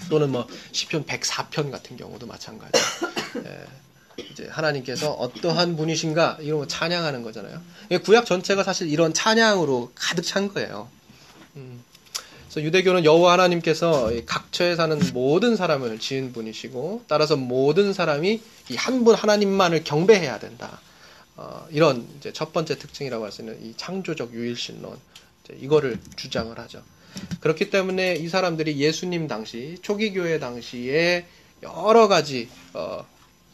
또는 뭐 시편 104편 같은 경우도 마찬가지. 예, 이제 하나님께서 어떠한 분이신가 이런 거 찬양하는 거잖아요. 예, 구약 전체가 사실 이런 찬양으로 가득 찬 거예요. 음, 그래서 유대교는 여호와 하나님께서 이 각처에 사는 모든 사람을 지은 분이시고 따라서 모든 사람이 이 한 분 하나님만을 경배해야 된다. 어, 이런 첫 번째 특징이라고 할 수 있는 이 창조적 유일신론 이거를 주장을 하죠. 그렇기 때문에 이 사람들이 예수님 당시 초기 교회 당시에 여러 가지 어,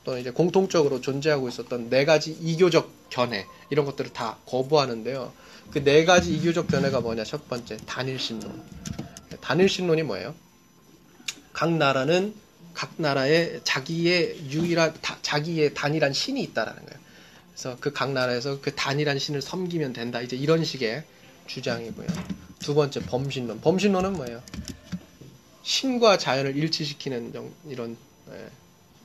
또는 이제 공통적으로 존재하고 있었던 네 가지 이교적 견해 이런 것들을 다 거부하는데요. 그 네 가지 이교적 견해가 뭐냐? 첫 번째 단일신론. 단일신론이 뭐예요? 각 나라는 각 나라에 자기의 유일한 다- 자기의 단일한 신이 있다라는 거예요. 그래서 그 각 나라에서 그 단일한 신을 섬기면 된다. 이제 이런 식의 주장이고요. 두 번째 범신론. 범신론은 뭐예요? 신과 자연을 일치시키는 영- 이런 예,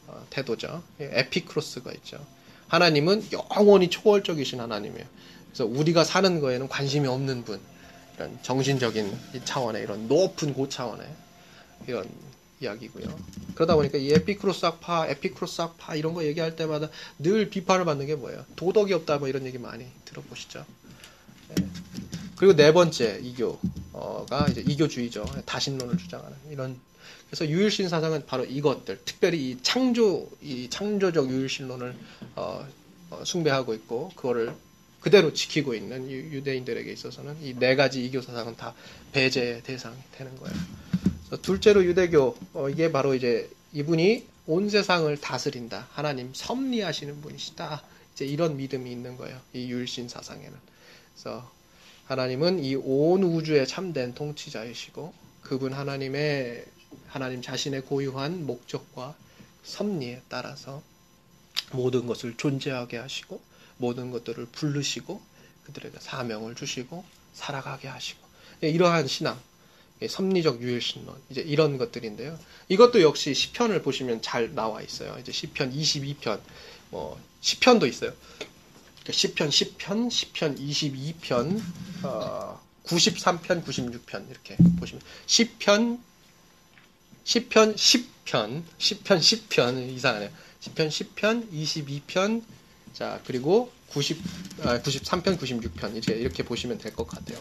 어, 태도죠. 예, 에피크로스가 있죠. 하나님은 영원히 초월적이신 하나님이에요. 그래서 우리가 사는 거에는 관심이 없는 분. 이런 정신적인 이 차원의 이런 높은 고차원의 이런 이야기고요. 그러다 보니까 이 에피크로스 학파, 에피크로스 학파 이런 거 얘기할 때마다 늘 비판을 받는 게 뭐예요? 도덕이 없다 뭐 이런 얘기 많이 들어보시죠. 예. 그리고 네 번째 이교가 이제 이교주의죠. 다신론을 주장하는 이런 그래서 유일신 사상은 바로 이것들, 특별히 이 창조, 이 창조적 유일신론을 어, 어, 숭배하고 있고 그거를 그대로 지키고 있는 유- 유대인들에게 있어서는 이 네 가지 이교 사상은 다 배제의 대상이 되는 거예요. 둘째로 유대교 어, 이게 바로 이제 이분이 온 세상을 다스린다. 하나님 섭리하시는 분이시다. 이제 이런 믿음이 있는 거예요. 이 유일신 사상에는. 그래서 하나님은 이 온 우주의 참된 통치자이시고 그분 하나님의 하나님 자신의 고유한 목적과 섭리에 따라서 모든 것을 존재하게 하시고 모든 것들을 부르시고 그들에게 사명을 주시고 살아가게 하시고 예, 이러한 신앙 예, 섭리적 유일신론 이제 이런 것들인데요. 이것도 역시 시편을 보시면 잘 나와 있어요. 이제 시편 22편 뭐 시편도 있어요. 그러니까 시편 10편, 시편 22편, 어, 93편, 96편 이렇게 보시면 시편 10편, 10편, 10편, 10편 이상하네요. 10편, 10편, 22편, 자 그리고 90, 아, 93편, 96편 이렇게 이렇게 보시면 될 것 같아요.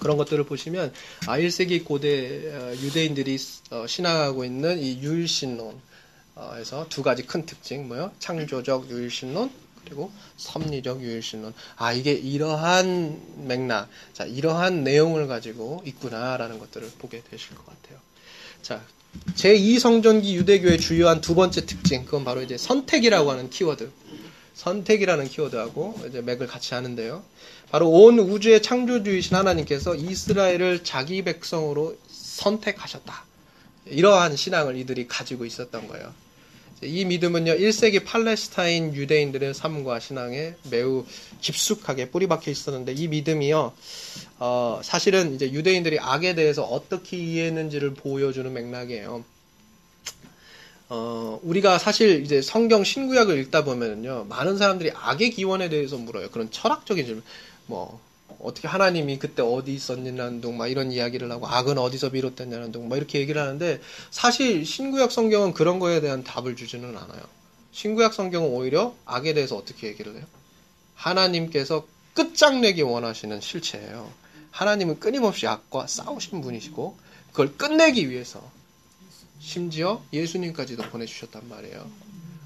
그런 것들을 보시면 아 1세기 고대 어, 유대인들이 어, 신앙하고 있는 이 유일신론에서 두 가지 큰 특징 뭐요? 창조적 유일신론 그리고 섭리적 유일신론. 아 이게 이러한 맥락, 자 이러한 내용을 가지고 있구나라는 것들을 보게 되실 것 같아요. 자 제2성전기 유대교의 주요한 두 번째 특징, 그건 바로 이제 선택이라고 하는 키워드. 선택이라는 키워드하고 이제 맥을 같이 하는데요. 바로 온 우주의 창조주이신 하나님께서 이스라엘을 자기 백성으로 선택하셨다. 이러한 신앙을 이들이 가지고 있었던 거예요. 이 믿음은요, 1세기 팔레스타인 유대인들의 삶과 신앙에 매우 깊숙하게 뿌리박혀 있었는데, 이 믿음이요, 어, 사실은 이제 유대인들이 악에 대해서 어떻게 이해했는지를 보여주는 맥락이에요. 어, 우리가 사실 이제 성경 신구약을 읽다 보면은요, 많은 사람들이 악의 기원에 대해서 물어요. 그런 철학적인 질문. 뭐, 어떻게 하나님이 그때 어디 있었냐는 둥, 막 이런 이야기를 하고, 악은 어디서 비롯됐냐는 둥, 막 이렇게 얘기를 하는데, 사실 신구약 성경은 그런 거에 대한 답을 주지는 않아요. 신구약 성경은 오히려 악에 대해서 어떻게 얘기를 해요? 하나님께서 끝장내기 원하시는 실체예요. 하나님은 끊임없이 악과 싸우신 분이시고, 그걸 끝내기 위해서 심지어 예수님까지도 보내주셨단 말이에요.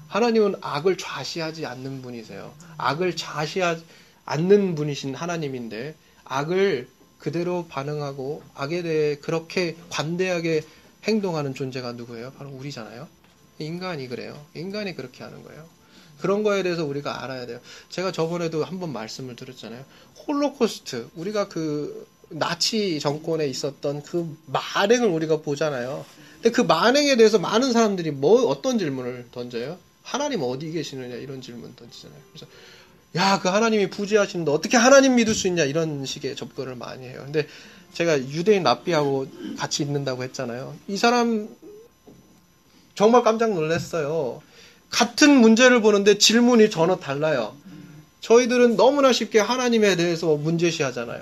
하나님은 악을 좌시하지 않는 분이세요. 악을 좌시하지 않는 분이신 하나님인데 악을 그대로 반응하고 악에 대해 그렇게 관대하게 행동하는 존재가 누구예요? 바로 우리잖아요. 인간이 그래요. 인간이 그렇게 하는 거예요. 그런 거에 대해서 우리가 알아야 돼요. 제가 저번에도 한번 말씀을 드렸잖아요. 홀로코스트, 우리가 그 나치 정권에 있었던 그 만행을 우리가 보잖아요. 근데 그 만행에 대해서 많은 사람들이 뭐 어떤 질문을 던져요? 하나님 어디 계시느냐 이런 질문 던지잖아요. 그래서 야, 그 하나님이 부재하시는데 어떻게 하나님 믿을 수 있냐 이런 식의 접근을 많이 해요. 근데 제가 유대인 랍비하고 같이 있는다고 했잖아요. 이 사람 정말 깜짝 놀랐어요. 같은 문제를 보는데 질문이 전혀 달라요. 저희들은 너무나 쉽게 하나님에 대해서 문제시하잖아요.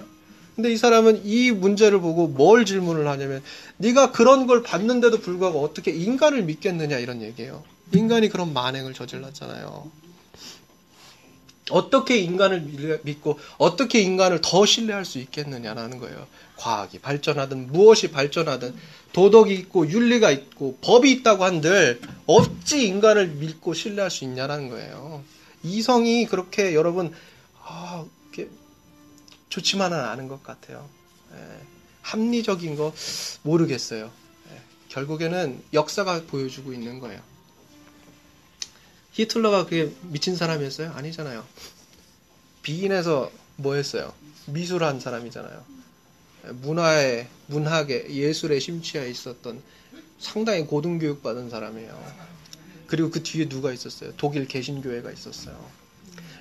근데 이 사람은 이 문제를 보고 뭘 질문을 하냐면 네가 그런 걸 봤는데도 불구하고 어떻게 인간을 믿겠느냐 이런 얘기예요. 인간이 그런 만행을 저질렀잖아요. 어떻게 인간을 믿고 어떻게 인간을 더 신뢰할 수 있겠느냐라는 거예요. 과학이 발전하든 무엇이 발전하든 도덕이 있고 윤리가 있고 법이 있다고 한들 어찌 인간을 믿고 신뢰할 수 있냐라는 거예요. 이성이 그렇게 여러분 아, 좋지만은 않은 것 같아요. 예, 합리적인 거 모르겠어요. 예, 결국에는 역사가 보여주고 있는 거예요. 히틀러가 그게 미친 사람이었어요? 아니잖아요. 비인에서 뭐 했어요? 미술한 사람이잖아요. 문화에, 문학에, 예술에 심취해 있었던 상당히 고등교육 받은 사람이에요. 그리고 그 뒤에 누가 있었어요? 독일 개신교회가 있었어요.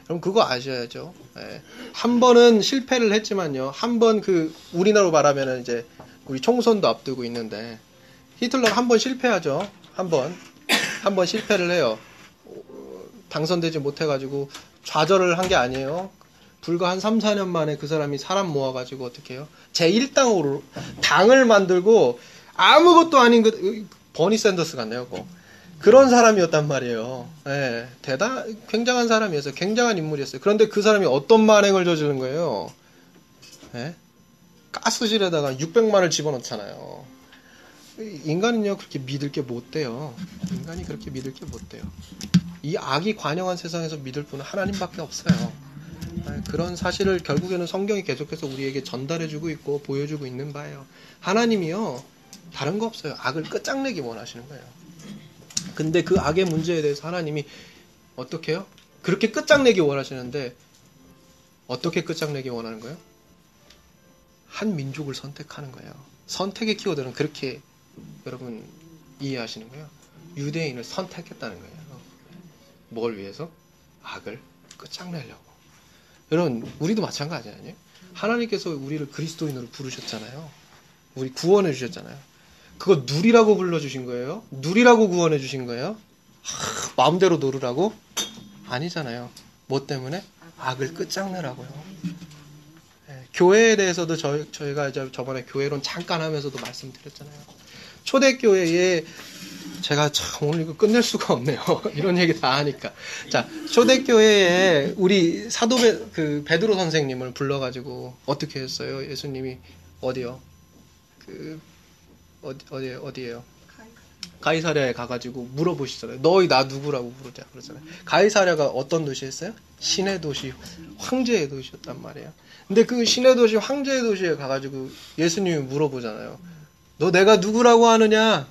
그럼 그거 아셔야죠. 예. 한 번은 실패를 했지만요. 한 번 그 우리나라로 말하면 이제 우리 총선도 앞두고 있는데 히틀러가 한 번 실패하죠. 한 번. 한 번 실패를 해요. 당선되지 못해가지고 좌절을 한 게 아니에요. 불과 한 3, 4년 만에 그 사람이 사람 모아가지고 어떻게 해요? 제1당으로 당을 만들고 아무것도 아닌 그 버니 샌더스 같네요. 그거. 그런 사람이었단 말이에요. 네, 대단 굉장한 사람이었어요. 굉장한 인물이었어요. 그런데 그 사람이 어떤 만행을 저지른 거예요? 네? 가스실에다가 600만을 집어넣잖아요. 인간은요 그렇게 믿을 게 못 돼요. 인간이 그렇게 믿을 게 못 돼요. 이 악이 관영한 세상에서 믿을 분은 하나님밖에 없어요. 네, 그런 사실을 결국에는 성경이 계속해서 우리에게 전달해주고 있고 보여주고 있는 바예요. 하나님이요 다른 거 없어요. 악을 끝장내기 원하시는 거예요. 근데 그 악의 문제에 대해서 하나님이 어떻게 해요? 그렇게 끝장내기 원하시는데 어떻게 끝장내기 원하는 거예요? 한 민족을 선택하는 거예요. 선택의 키워드는 그렇게 여러분 이해하시는 거예요. 유대인을 선택했다는 거예요. 뭘 위해서? 악을 끝장내려고. 여러분, 우리도 마찬가지 아니에요? 하나님께서 우리를 그리스도인으로 부르셨잖아요. 우리 구원해 주셨잖아요. 그거 누리라고 불러주신 거예요? 누리라고 구원해 주신 거예요? 하, 마음대로 노르라고? 아니잖아요. 뭐 때문에? 악을 끝장내라고요. 예, 교회에 대해서도 저희, 저희가 저번에 교회론 잠깐 하면서도 말씀드렸잖아요. 초대교회에 제가 참 오늘 이거 끝낼 수가 없네요. 이런 얘기 다 하니까. 자, 초대교회에 우리 사도 베, 그 베드로 선생님을 불러가지고 어떻게 했어요? 예수님이 어디요? 그 어디 어디 어디예요? 가이사랴에 가가지고 물어보시잖아요. 너희 나 누구라고 부르자 그러잖아요. 가이사랴가 어떤 도시였어요? 신의 도시, 황제의 도시였단 말이에요. 근데 그 신의 도시, 황제의 도시에 가가지고 예수님이 물어보잖아요. 너 내가 누구라고 하느냐?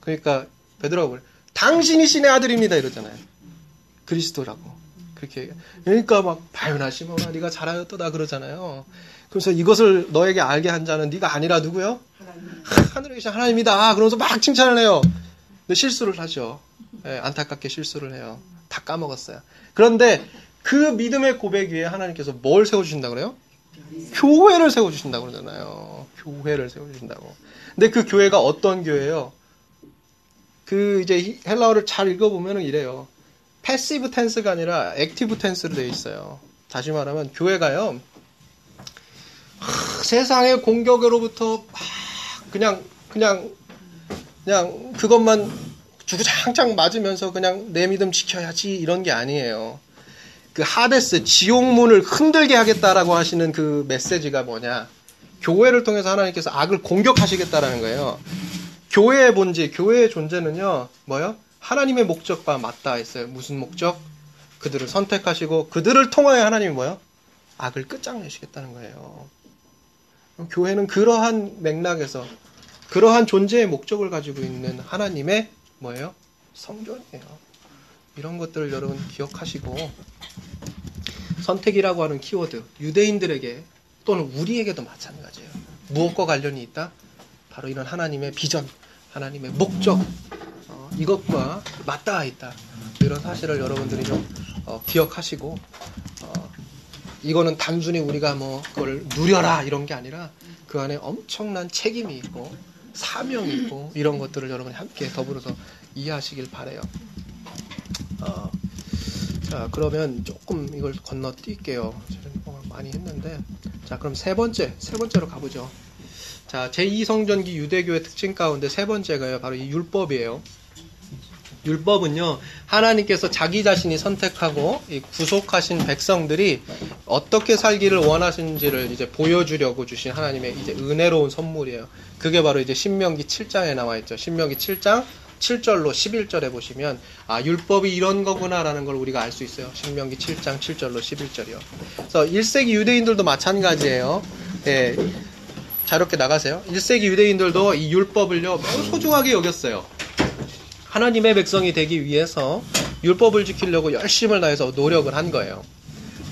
그러니까 베드로가 그래. 당신이 신의 아들입니다 이러잖아요. 그리스도라고 그렇게 얘기해. 그러니까 막 바요나 시모나 네가 잘하였도다 그러잖아요. 그래서 이것을 너에게 알게 한 자는 네가 아니라 누구요? 하늘에 계신 하나님이다. 그러면서 막 칭찬을 해요. 근데 실수를 하죠. 예, 안타깝게 실수를 해요. 다 까먹었어요. 그런데 그 믿음의 고백 위에 하나님께서 뭘 세워주신다 그래요? 교회를 세워주신다고 그러잖아요. 교회를 세워주신다고. 근데 그 교회가 어떤 교회예요? 그 이제 헬라어를 잘 읽어보면 이래요. passive tense가 아니라 active tense로 되어 있어요. 다시 말하면 교회가요. 하, 세상의 공격으로부터 막 그냥 그냥 그냥 그것만 주구장창 맞으면서 그냥 내 믿음 지켜야지 이런 게 아니에요. 그 하데스 지옥문을 흔들게 하겠다라고 하시는 그 메시지가 뭐냐? 교회를 통해서 하나님께서 악을 공격하시겠다라는 거예요. 교회의 본질, 교회의 존재는요, 뭐요? 하나님의 목적과 맞닿아 있어요. 무슨 목적? 그들을 선택하시고 그들을 통하여 하나님이 뭐요? 악을 끝장내시겠다는 거예요. 교회는 그러한 맥락에서 그러한 존재의 목적을 가지고 있는 하나님의 뭐예요? 성전이에요. 이런 것들을 여러분 기억하시고 선택이라고 하는 키워드 유대인들에게 또는 우리에게도 마찬가지예요. 무엇과 관련이 있다? 바로 이런 하나님의 비전, 하나님의 목적 어, 이것과 맞닿아 있다. 이런 사실을 여러분들이 좀 어, 기억하시고 어, 이거는 단순히 우리가 뭐 그걸 누려라 이런 게 아니라 그 안에 엄청난 책임이 있고 사명이 있고 이런 것들을 여러분이 함께 더불어서 이해하시길 바래요. 어, 자 그러면 조금 이걸 건너뛸게요. 많이 했는데 자 그럼 세 번째 세 번째로 가보죠. 자 제2성전기 유대교의 특징 가운데 세 번째가요 바로 이 율법이에요. 율법은요 하나님께서 자기 자신이 선택하고 구속하신 백성들이 어떻게 살기를 원하시는지를 이제 보여주려고 주신 하나님의 이제 은혜로운 선물이에요. 그게 바로 이제 신명기 7장에 나와 있죠. 신명기 7장 7절로 11절에 보시면 아 율법이 이런 거구나라는 걸 우리가 알 수 있어요. 신명기 7장 7절로 11절이요. 그래서 1세기 유대인들도 마찬가지예요. 예. 자유롭게 나가세요. 1세기 유대인들도 이 율법을요 매우 소중하게 여겼어요. 하나님의 백성이 되기 위해서 율법을 지키려고 열심을 다해서 노력을 한 거예요.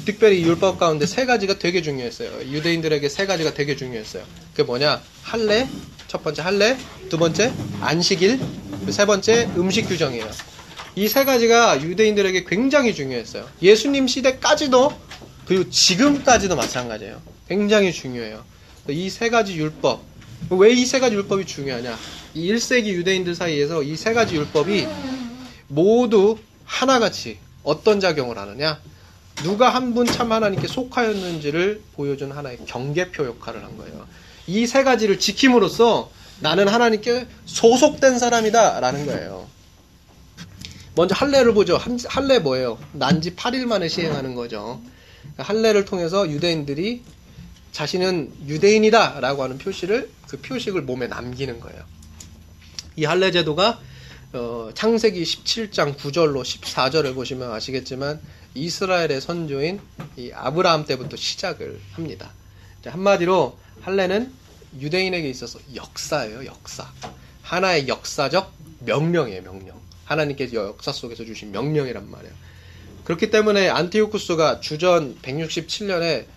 특별히 율법 가운데 세 가지가 되게 중요했어요. 유대인들에게 세 가지가 되게 중요했어요. 그게 뭐냐? 할례, 첫 번째 할례, 두 번째 안식일, 세 번째 음식 규정이에요. 이 세 가지가 유대인들에게 굉장히 중요했어요. 예수님 시대까지도 그리고 지금까지도 마찬가지예요. 굉장히 중요해요. 이 세 가지 율법. 왜 이 세 가지 율법이 중요하냐? 이 1세기 유대인들 사이에서 이 세 가지 율법이 모두 하나같이 어떤 작용을 하느냐? 누가 한 분 참 하나님께 속하였는지를 보여준 하나의 경계표 역할을 한 거예요. 이 세 가지를 지킴으로써 나는 하나님께 소속된 사람이다 라는 거예요. 먼저 할례를 보죠. 할례 뭐예요? 난지 8일 만에 시행하는 거죠. 할례를 통해서 유대인들이 자신은 유대인이다 라고 하는 표시를 그 표식을 몸에 남기는 거예요. 이 할례 제도가 어, 창세기 17장 9절로 14절을 보시면 아시겠지만 이스라엘의 선조인 아브라함 때부터 시작을 합니다. 한마디로 할례는 유대인에게 있어서 역사예요, 역사. 하나의 역사적 명령이에요, 명령. 하나님께서 역사 속에서 주신 명령이란 말이에요. 그렇기 때문에 안티오쿠스가 주전 167년에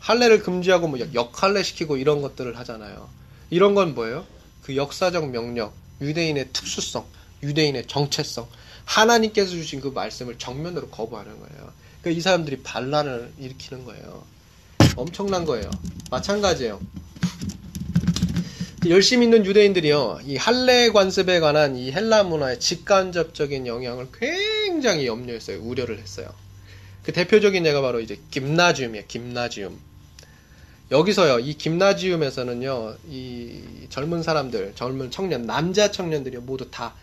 할례를 금지하고 뭐 역할례 시키고 이런 것들을 하잖아요. 이런 건 뭐예요? 그 역사적 명령, 유대인의 특수성, 유대인의 정체성. 하나님께서 주신 그 말씀을 정면으로 거부하는 거예요. 그러니까 이 사람들이 반란을 일으키는 거예요. 엄청난 거예요. 마찬가지예요. 열심히 있는 유대인들이요, 이 할례 관습에 관한 이 헬라 문화의 직간접적인 영향을 굉장히 염려했어요. 우려를 했어요. 그 대표적인 예가 바로 이제 김나지움이에요. 김나지움. 여기서요, 이 김나지움에서는요, 이 젊은 사람들, 젊은 청년, 남자 청년들이 모두 다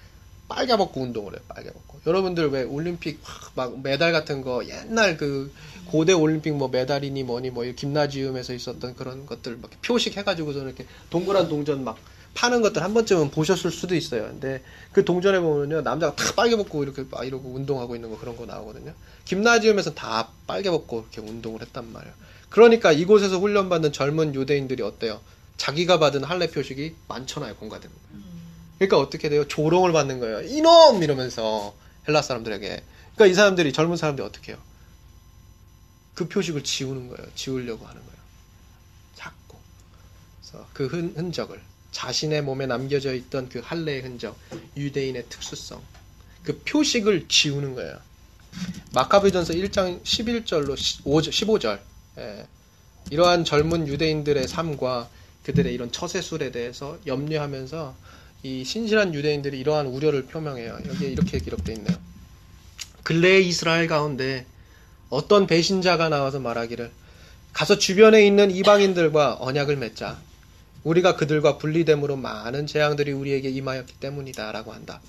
빨개벗고 운동을 해요, 빨개벗고. 여러분들 왜 올림픽 막 메달 같은 거 옛날 그 고대 올림픽 뭐 메달이니 뭐니 뭐 김나지움에서 있었던 그런 것들 막 표식 해가지고서 이렇게 동그란 동전 막 파는 것들 한 번쯤은 보셨을 수도 있어요. 근데 그 동전에 보면요 남자가 다 빨개 벗고 이렇게 막 이러고 운동하고 있는 거 그런 거 나오거든요. 김나지움에서 다 빨개 벗고 이렇게 운동을 했단 말이에요. 그러니까 이곳에서 훈련받는 젊은 유대인들이 어때요? 자기가 받은 할례 표식이 많잖아요, 공가되는 거예요. 그러니까 어떻게 돼요? 조롱을 받는 거예요. 이놈 이러면서 헬라 사람들에게. 그러니까 이 사람들이 젊은 사람들이 어떻게 해요? 그 표식을 지우는 거예요. 지우려고 하는 거예요. 자꾸. 그래서 그 흔, 흔적을 자신의 몸에 남겨져 있던 그 할례의 흔적, 유대인의 특수성, 그 표식을 지우는 거예요. 마카비전서 1장 11절로 15절. 예. 이러한 젊은 유대인들의 삶과 그들의 이런 처세술에 대해서 염려하면서 이 신실한 유대인들이 이러한 우려를 표명해요. 여기에 이렇게 기록되어 있네요. 근래의 이스라엘 가운데 어떤 배신자가 나와서 말하기를 가서 주변에 있는 이방인들과 언약을 맺자. 우리가 그들과 분리됨으로 많은 재앙들이 우리에게 임하였기 때문이다라고 한다.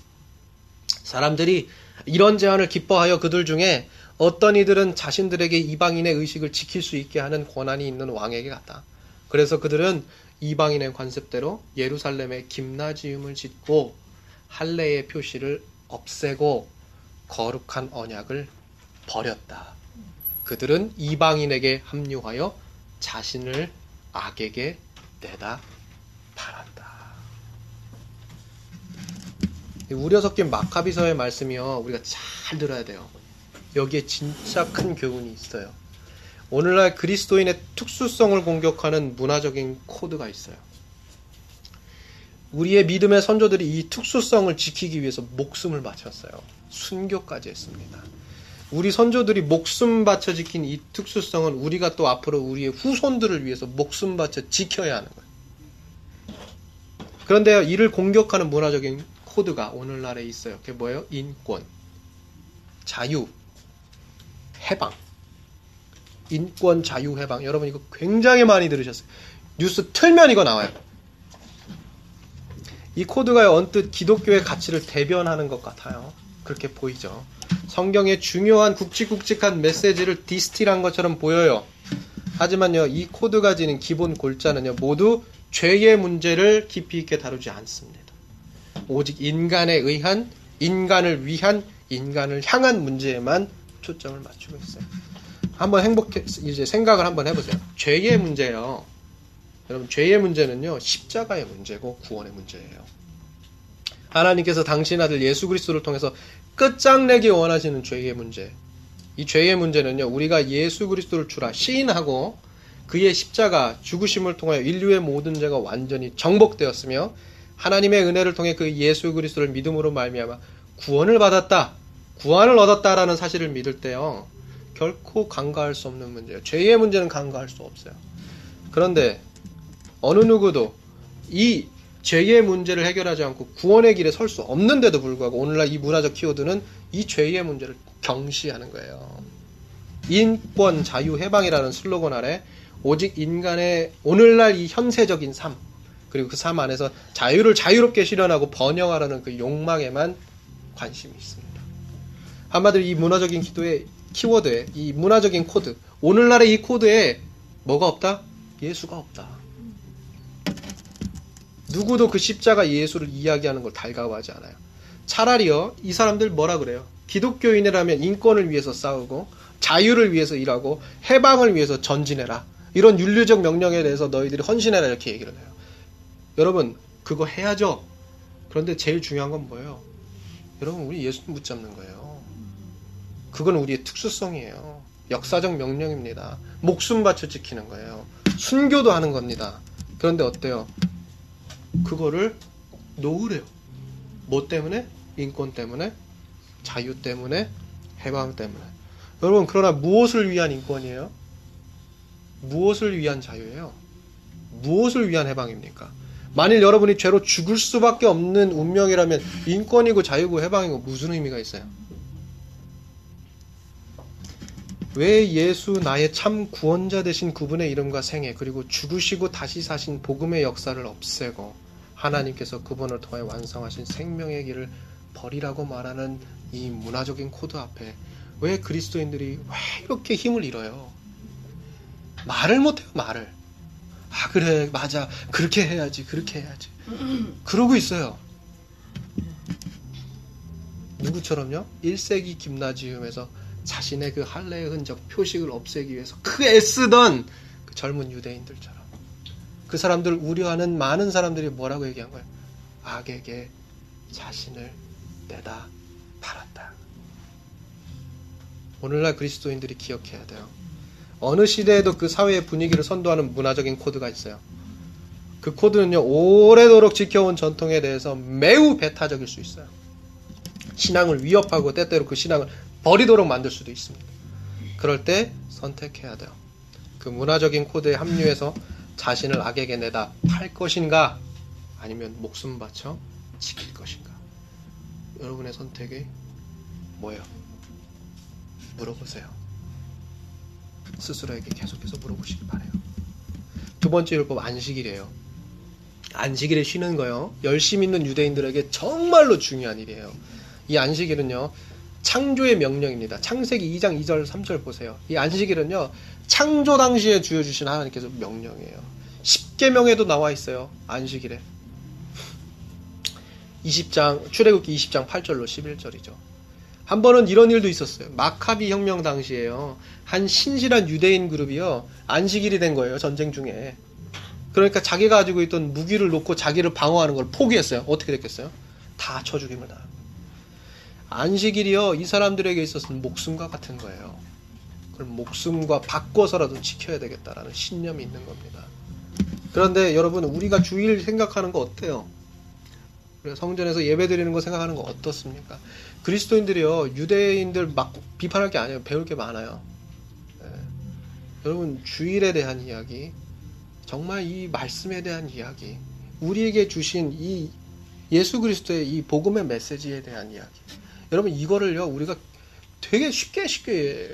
사람들이 이런 제안을 기뻐하여 그들 중에 어떤 이들은 자신들에게 이방인의 의식을 지킬 수 있게 하는 권한이 있는 왕에게 갔다. 그래서 그들은 이방인의 관습대로 예루살렘에 김나지움을 짓고 할례의 표시를 없애고 거룩한 언약을 버렸다. 그들은 이방인에게 합류하여 자신을 악에게 내다 팔았다. 우려 섞인 마카비서의 말씀이요. 우리가 잘 들어야 돼요. 여기에 진짜 큰 교훈이 있어요. 오늘날 그리스도인의 특수성을 공격하는 문화적인 코드가 있어요. 우리의 믿음의 선조들이 이 특수성을 지키기 위해서 목숨을 바쳤어요. 순교까지 했습니다. 우리 선조들이 목숨 바쳐 지킨 이 특수성은 우리가 또 앞으로 우리의 후손들을 위해서 목숨 바쳐 지켜야 하는 거예요. 그런데 이를 공격하는 문화적인 코드가 오늘날에 있어요. 그게 뭐예요? 인권, 자유, 해방. 인권, 자유, 해방. 여러분 이거 굉장히 많이 들으셨어요. 뉴스 틀면 이거 나와요. 이 코드가 언뜻 기독교의 가치를 대변하는 것 같아요. 그렇게 보이죠. 성경의 중요한 굵직굵직한 메시지를 distill한 것처럼 보여요. 하지만요, 이 코드가 지닌 기본 골자는요, 모두 죄의 문제를 깊이 있게 다루지 않습니다. 오직 인간에 의한, 인간을 위한, 인간을 향한 문제에만 초점을 맞추고 있어요. 한번 행복해, 이제 생각을 한번 해보세요. 죄의 문제요. 여러분, 죄의 문제는요, 십자가의 문제고 구원의 문제예요. 하나님께서 당신 아들 예수 그리스도를 통해서 끝장내기 원하시는 죄의 문제. 이 죄의 문제는요, 우리가 예수 그리스도를 주라 시인하고 그의 십자가 죽으심을 통하여 인류의 모든 죄가 완전히 정복되었으며 하나님의 은혜를 통해 그 예수 그리스도를 믿음으로 말미암아 구원을 받았다, 구원을 얻었다라는 사실을 믿을 때요, 결코 간과할 수 없는 문제예요. 죄의 문제는 간과할 수 없어요. 그런데 어느 누구도 이 죄의 문제를 해결하지 않고 구원의 길에 설 수 없는데도 불구하고 오늘날 이 문화적 키워드는 이 죄의 문제를 경시하는 거예요. 인권, 자유, 해방이라는 슬로건 아래 오직 인간의 오늘날 이 현세적인 삶 그리고 그 삶 안에서 자유를 자유롭게 실현하고 번영하라는 그 욕망에만 관심이 있습니다. 한마디로 이 문화적인 기도의 키워드에 이 문화적인 코드 오늘날의 이 코드에 뭐가 없다? 예수가 없다. 누구도 그 십자가 예수를 이야기하는 걸 달가워하지 않아요. 차라리요, 이 사람들 뭐라 그래요? 기독교인이라면 인권을 위해서 싸우고, 자유를 위해서 일하고, 해방을 위해서 전진해라. 이런 윤리적 명령에 대해서 너희들이 헌신해라. 이렇게 얘기를 해요. 여러분, 그거 해야죠. 그런데 제일 중요한 건 뭐예요? 여러분, 우리 예수 붙잡는 거예요. 그건 우리의 특수성이에요. 역사적 명령입니다. 목숨 바쳐 지키는 거예요. 순교도 하는 겁니다. 그런데 어때요? 그거를 놓으래요. 뭐 때문에? 인권 때문에? 자유 때문에 해방 때문에. 여러분 그러나 무엇을 위한 인권이에요? 무엇을 위한 자유예요? 무엇을 위한 해방입니까? 만일 여러분이 죄로 죽을 수밖에 없는 운명이라면 인권이고 자유고 해방이고 무슨 의미가 있어요? 왜 예수 나의 참 구원자 되신 그분의 이름과 생애 그리고 죽으시고 다시 사신 복음의 역사를 없애고 하나님께서 그분을 통해 완성하신 생명의 길을 버리라고 말하는 이 문화적인 코드 앞에 왜 그리스도인들이 왜 이렇게 힘을 잃어요? 말을 못해요, 말을. 아, 그래, 맞아. 그렇게 해야지, 그렇게 해야지. 그러고 있어요. 누구처럼요? 1세기 김나지움에서 자신의 그 할례의 흔적, 표식을 없애기 위해서 크게 애쓰던 그 젊은 유대인들처럼. 그 사람들 우려하는 많은 사람들이 뭐라고 얘기한 거예요? 악에게 자신을 내다 팔았다. 오늘날 그리스도인들이 기억해야 돼요. 어느 시대에도 그 사회의 분위기를 선도하는 문화적인 코드가 있어요. 그 코드는요, 오래도록 지켜온 전통에 대해서 매우 배타적일 수 있어요. 신앙을 위협하고 때때로 그 신앙을 버리도록 만들 수도 있습니다. 그럴 때 선택해야 돼요. 그 문화적인 코드에 합류해서 자신을 악에게 내다 팔 것인가 아니면 목숨 바쳐 지킬 것인가 여러분의 선택이 뭐예요? 물어보세요. 스스로에게 계속해서 물어보시기 바래요. 두 번째 율법 안식일이에요. 안식일에 쉬는 거요. 열심 있는 유대인들에게 정말로 중요한 일이에요. 이 안식일은요. 창조의 명령입니다. 창세기 2장 2절 3절 보세요. 이 안식일은요. 창조 당시에 주어 주신 하나님께서 명령이에요. 10계명에도 나와 있어요. 안식일에. 20장 출애굽기 20장 8절로 11절이죠. 한 번은 이런 일도 있었어요. 마카비 혁명 당시에요. 한 신실한 유대인 그룹이요. 안식일이 된 거예요. 전쟁 중에. 그러니까 자기가 가지고 있던 무기를 놓고 자기를 방어하는 걸 포기했어요. 어떻게 됐겠어요? 다 쳐 죽임을 당한 거예요. 안식일이요. 이 사람들에게 있어서는 목숨과 같은 거예요. 그럼 목숨과 바꿔서라도 지켜야 되겠다라는 신념이 있는 겁니다. 그런데 여러분 우리가 주일 생각하는 거 어때요? 성전에서 예배 드리는 거 생각하는 거 어떻습니까? 그리스도인들이요 유대인들 막 비판할 게 아니에요 배울 게 많아요. 네. 여러분 주일에 대한 이야기, 정말 이 말씀에 대한 이야기, 우리에게 주신 이 예수 그리스도의 이 복음의 메시지에 대한 이야기. 여러분 이거를요 우리가 되게 쉽게 쉽게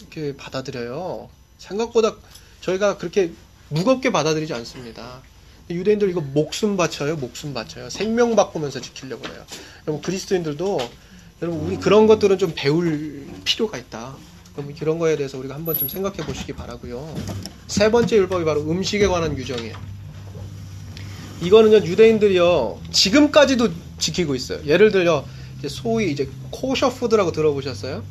이렇게 받아들여요. 생각보다 저희가 그렇게 무겁게 받아들이지 않습니다. 유대인들 이거 목숨 바쳐요, 목숨 바쳐요. 생명 바꾸면서 지키려고 해요. 여러분 그리스도인들도 여러분 우리 그런 것들은 좀 배울 필요가 있다. 그럼 그런 거에 대해서 우리가 한번 좀 생각해 보시기 바라고요. 세 번째 율법이 바로 음식에 관한 규정이에요. 이거는요 유대인들이요 지금까지도 지키고 있어요. 예를 들어 이제 소위 이제 코셔 푸드라고 들어보셨어요?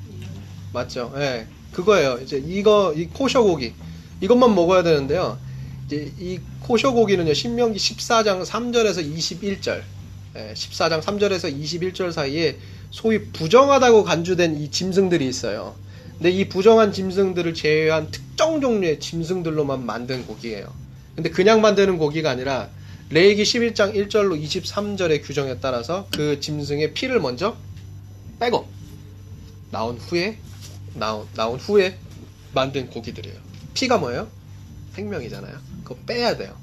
맞죠? 예, 네, 그거예요. 이제 이거 이 코셔 고기 이것만 먹어야 되는데요. 이제 이 코셔 고기는요 신명기 14장 3절에서 21절, 예, 14장 3절에서 21절 사이에 소위 부정하다고 간주된 이 짐승들이 있어요. 근데 이 부정한 짐승들을 제외한 특정 종류의 짐승들로만 만든 고기예요. 근데 그냥 만드는 고기가 아니라 레이기 11장 1절로 23절의 규정에 따라서 그 짐승의 피를 먼저 빼고 나온 후에 나온 나온 후에 만든 고기들이에요. 피가 뭐예요? 생명이잖아요. 그거 빼야 돼요.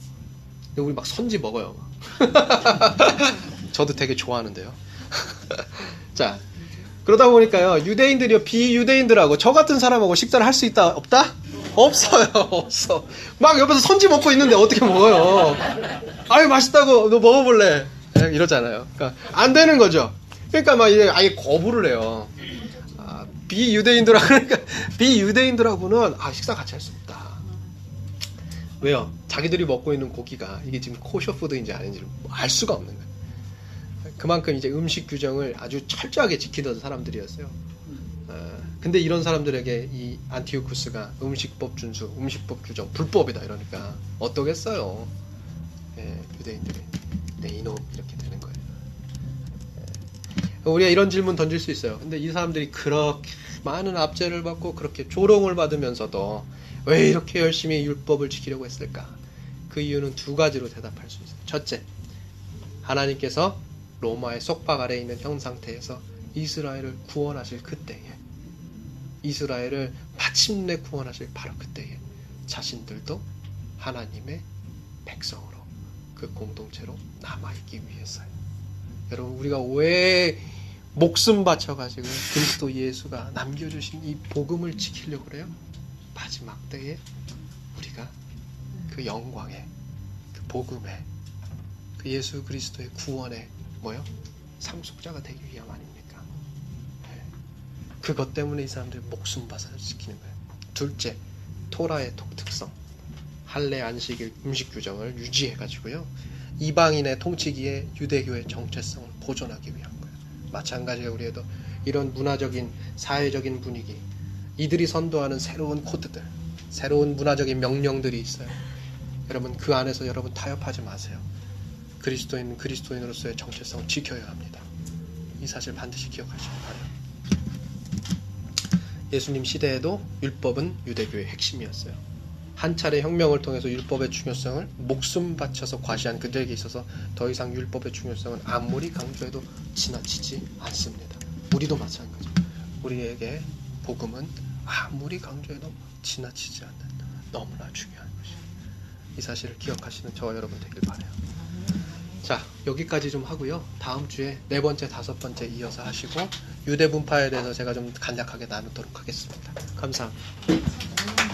근데 우리 막 선지 먹어요. 저도 되게 좋아하는데요. 자, 그러다 보니까요, 유대인들이요, 비유대인들하고 저 같은 사람하고 식사를 할 수 있다, 없다? 없어요, 없어. 막 옆에서 선지 먹고 있는데 어떻게 먹어요? 아유, 맛있다고, 너 먹어볼래? 네, 이러잖아요. 그러니까, 안 되는 거죠. 그러니까 막 이제 아예 거부를 해요. 아, 비유대인들하고, 그러니까, 비유대인들하고는, 아, 식사 같이 할 수 없다. 왜요? 자기들이 먹고 있는 고기가 이게 지금 코셔푸드인지 아닌지를 알 수가 없는 거예요. 그만큼 이제 음식 규정을 아주 철저하게 지키던 사람들이었어요. 어, 근데 이런 사람들에게 이 안티오쿠스가 음식법 준수, 음식법 규정, 불법이다 이러니까 어떠겠어요? 예, 유대인들이 네 이놈 이렇게 되는 거예요. 예. 우리가 이런 질문 던질 수 있어요. 근데 이 사람들이 그렇게 많은 압제를 받고 그렇게 조롱을 받으면서도 왜 이렇게 열심히 율법을 지키려고 했을까? 그 이유는 두 가지로 대답할 수 있어요. 첫째, 하나님께서 로마의 속박 아래에 있는 형 상태에서 이스라엘을 구원하실 그때에 이스라엘을 마침내 구원하실 바로 그때에 자신들도 하나님의 백성으로 그 공동체로 남아있기 위해서요. 여러분 우리가 왜 목숨 바쳐가지고 그리스도 예수가 남겨주신 이 복음을 지키려고 그래요? 마지막 때에 우리가 그 영광의 그 복음의 그 예수 그리스도의 구원의 뭐요? 상속자가 되기 위함 아닙니까? 네. 그것 때문에 이 사람들이 목숨 바사를 지키는 거예요. 둘째, 토라의 독특성. 할례 안식일 음식 규정을 유지해 가지고요. 이방인의 통치기에 유대교의 정체성을 보존하기 위한 거예요. 마찬가지로 우리에도 이런 문화적인 사회적인 분위기, 이들이 선도하는 새로운 코드들, 새로운 문화적인 명령들이 있어요. 여러분 그 안에서 여러분 타협하지 마세요. 그리스도인 그리스도인으로서의 정체성을 지켜야 합니다. 이 사실 반드시 기억하시기 바래요. 예수님 시대에도 율법은 유대교의 핵심이었어요. 한 차례 혁명을 통해서 율법의 중요성을 목숨 바쳐서 과시한 그들에게 있어서 더 이상 율법의 중요성은 아무리 강조해도 지나치지 않습니다. 우리도 마찬가지. 우리에게 복음은 아무리 강조해도 지나치지 않는 너무나 중요한 것이에요. 이 사실을 기억하시는 저와 여러분 되길 바래요. 자, 여기까지 좀 하고요. 다음 주에 네 번째, 다섯 번째 이어서 하시고 유대 분파에 대해서 제가 좀 간략하게 나누도록 하겠습니다. 감사합니다.